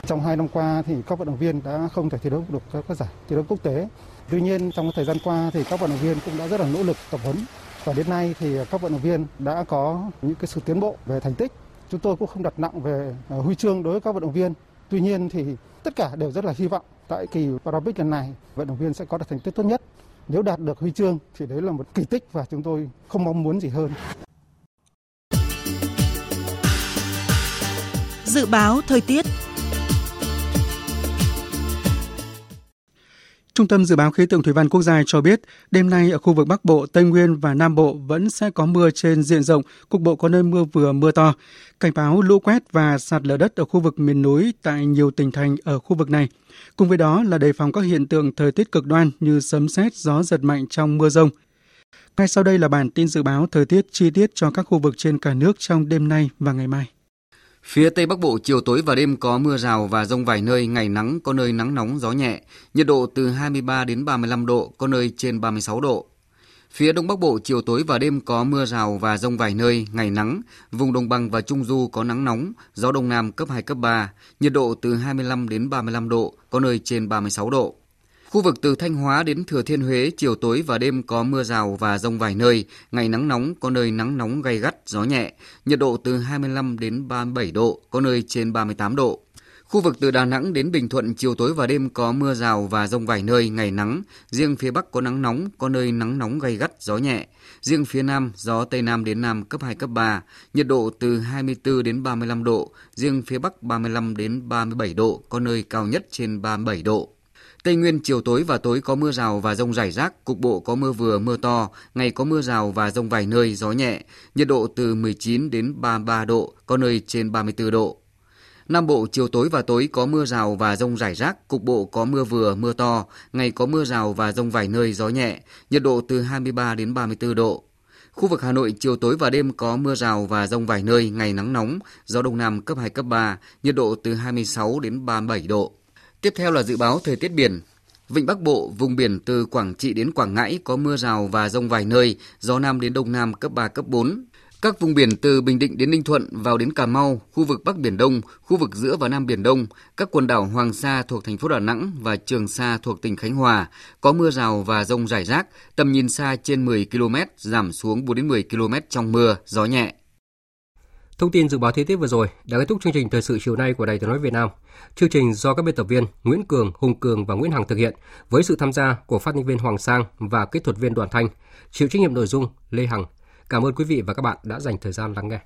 Trong hai năm qua thì các vận động viên đã không thể thi đấu được các giải thi đấu quốc tế. Tuy nhiên, trong thời gian qua thì các vận động viên cũng đã rất là nỗ lực tập huấn và đến nay thì các vận động viên đã có những cái sự tiến bộ về thành tích. Chúng tôi cũng không đặt nặng về ờ, huy chương đối với các vận động viên. Tuy nhiên thì tất cả đều rất là hy vọng tại kỳ Paralympic lần này, vận động viên sẽ có được thành tích tốt nhất. Nếu đạt được huy chương thì đấy là một kỳ tích và chúng tôi không mong muốn gì hơn. Dự báo thời tiết Trung tâm Dự báo Khí tượng Thủy văn Quốc gia cho biết, đêm nay ở khu vực Bắc Bộ, Tây Nguyên và Nam Bộ vẫn sẽ có mưa trên diện rộng, cục bộ có nơi mưa vừa mưa to. Cảnh báo lũ quét và sạt lở đất ở khu vực miền núi tại nhiều tỉnh thành ở khu vực này. Cùng với đó là đề phòng các hiện tượng thời tiết cực đoan như sấm sét, gió giật mạnh trong mưa rông. Ngay sau đây là bản tin dự báo thời tiết chi tiết cho các khu vực trên cả nước trong đêm nay và ngày mai. Phía Tây Bắc Bộ chiều tối và đêm có mưa rào và rông vài nơi, ngày nắng có nơi nắng nóng gió nhẹ, nhiệt độ từ 23 đến 35 độ, có nơi trên 36 độ. Phía Đông Bắc Bộ chiều tối và đêm có mưa rào và rông vài nơi, ngày nắng, vùng đồng bằng và trung du có nắng nóng, gió đông nam cấp 2 cấp 3, nhiệt độ từ 25 đến 35 độ, có nơi trên 36 độ. Khu vực từ Thanh Hóa đến Thừa Thiên Huế chiều tối và đêm có mưa rào và rông vài nơi, ngày nắng nóng có nơi nắng nóng gay gắt, gió nhẹ, nhiệt độ từ 25 đến 37 độ, có nơi trên 38 độ. Khu vực từ Đà Nẵng đến Bình Thuận chiều tối và đêm có mưa rào và rông vài nơi, ngày nắng. Riêng phía Bắc có nắng nóng, có nơi nắng nóng gay gắt, gió nhẹ. Riêng phía Nam, gió Tây Nam đến Nam cấp 2, cấp 3. Nhiệt độ từ 24 đến 35 độ. Riêng phía Bắc 35 đến 37 độ, có nơi cao nhất trên 37 độ. Tây Nguyên chiều tối và tối có mưa rào và rông rải rác, cục bộ có mưa vừa mưa to, ngày có mưa rào và rông vài nơi, gió nhẹ, nhiệt độ từ 19 đến 33 độ, có nơi trên 34 độ. Nam Bộ chiều tối và tối có mưa rào và rông rải rác, cục bộ có mưa vừa, mưa to, ngày có mưa rào và rông vài nơi, gió nhẹ, nhiệt độ từ 23 đến 34 độ. Khu vực Hà Nội chiều tối và đêm có mưa rào và rông vài nơi, ngày nắng nóng, gió đông nam cấp 2, cấp 3, nhiệt độ từ 26 đến 37 độ. Tiếp theo là dự báo thời tiết biển. Vịnh Bắc Bộ, vùng biển từ Quảng Trị đến Quảng Ngãi có mưa rào và rông vài nơi, gió Nam đến Đông Nam cấp 3, cấp 4. Các vùng biển từ Bình Định đến Ninh Thuận vào đến Cà Mau, khu vực Bắc Biển Đông, khu vực giữa và Nam Biển Đông, các quần đảo Hoàng Sa thuộc thành phố Đà Nẵng và Trường Sa thuộc tỉnh Khánh Hòa có mưa rào và rông rải rác, tầm nhìn xa trên 10 km, giảm xuống 4 đến 10 km trong mưa, gió nhẹ. Thông tin dự báo thời tiết vừa rồi đã kết thúc chương trình thời sự chiều nay của Đài Tiếng nói Việt Nam. Chương trình do các biên tập viên Nguyễn Cường, Hùng Cường và Nguyễn Hằng thực hiện với sự tham gia của phát thanh viên Hoàng Sang và kỹ thuật viên Đoàn Thanh, chịu trách nhiệm nội dung Lê Hằng. Cảm ơn quý vị và các bạn đã dành thời gian lắng nghe.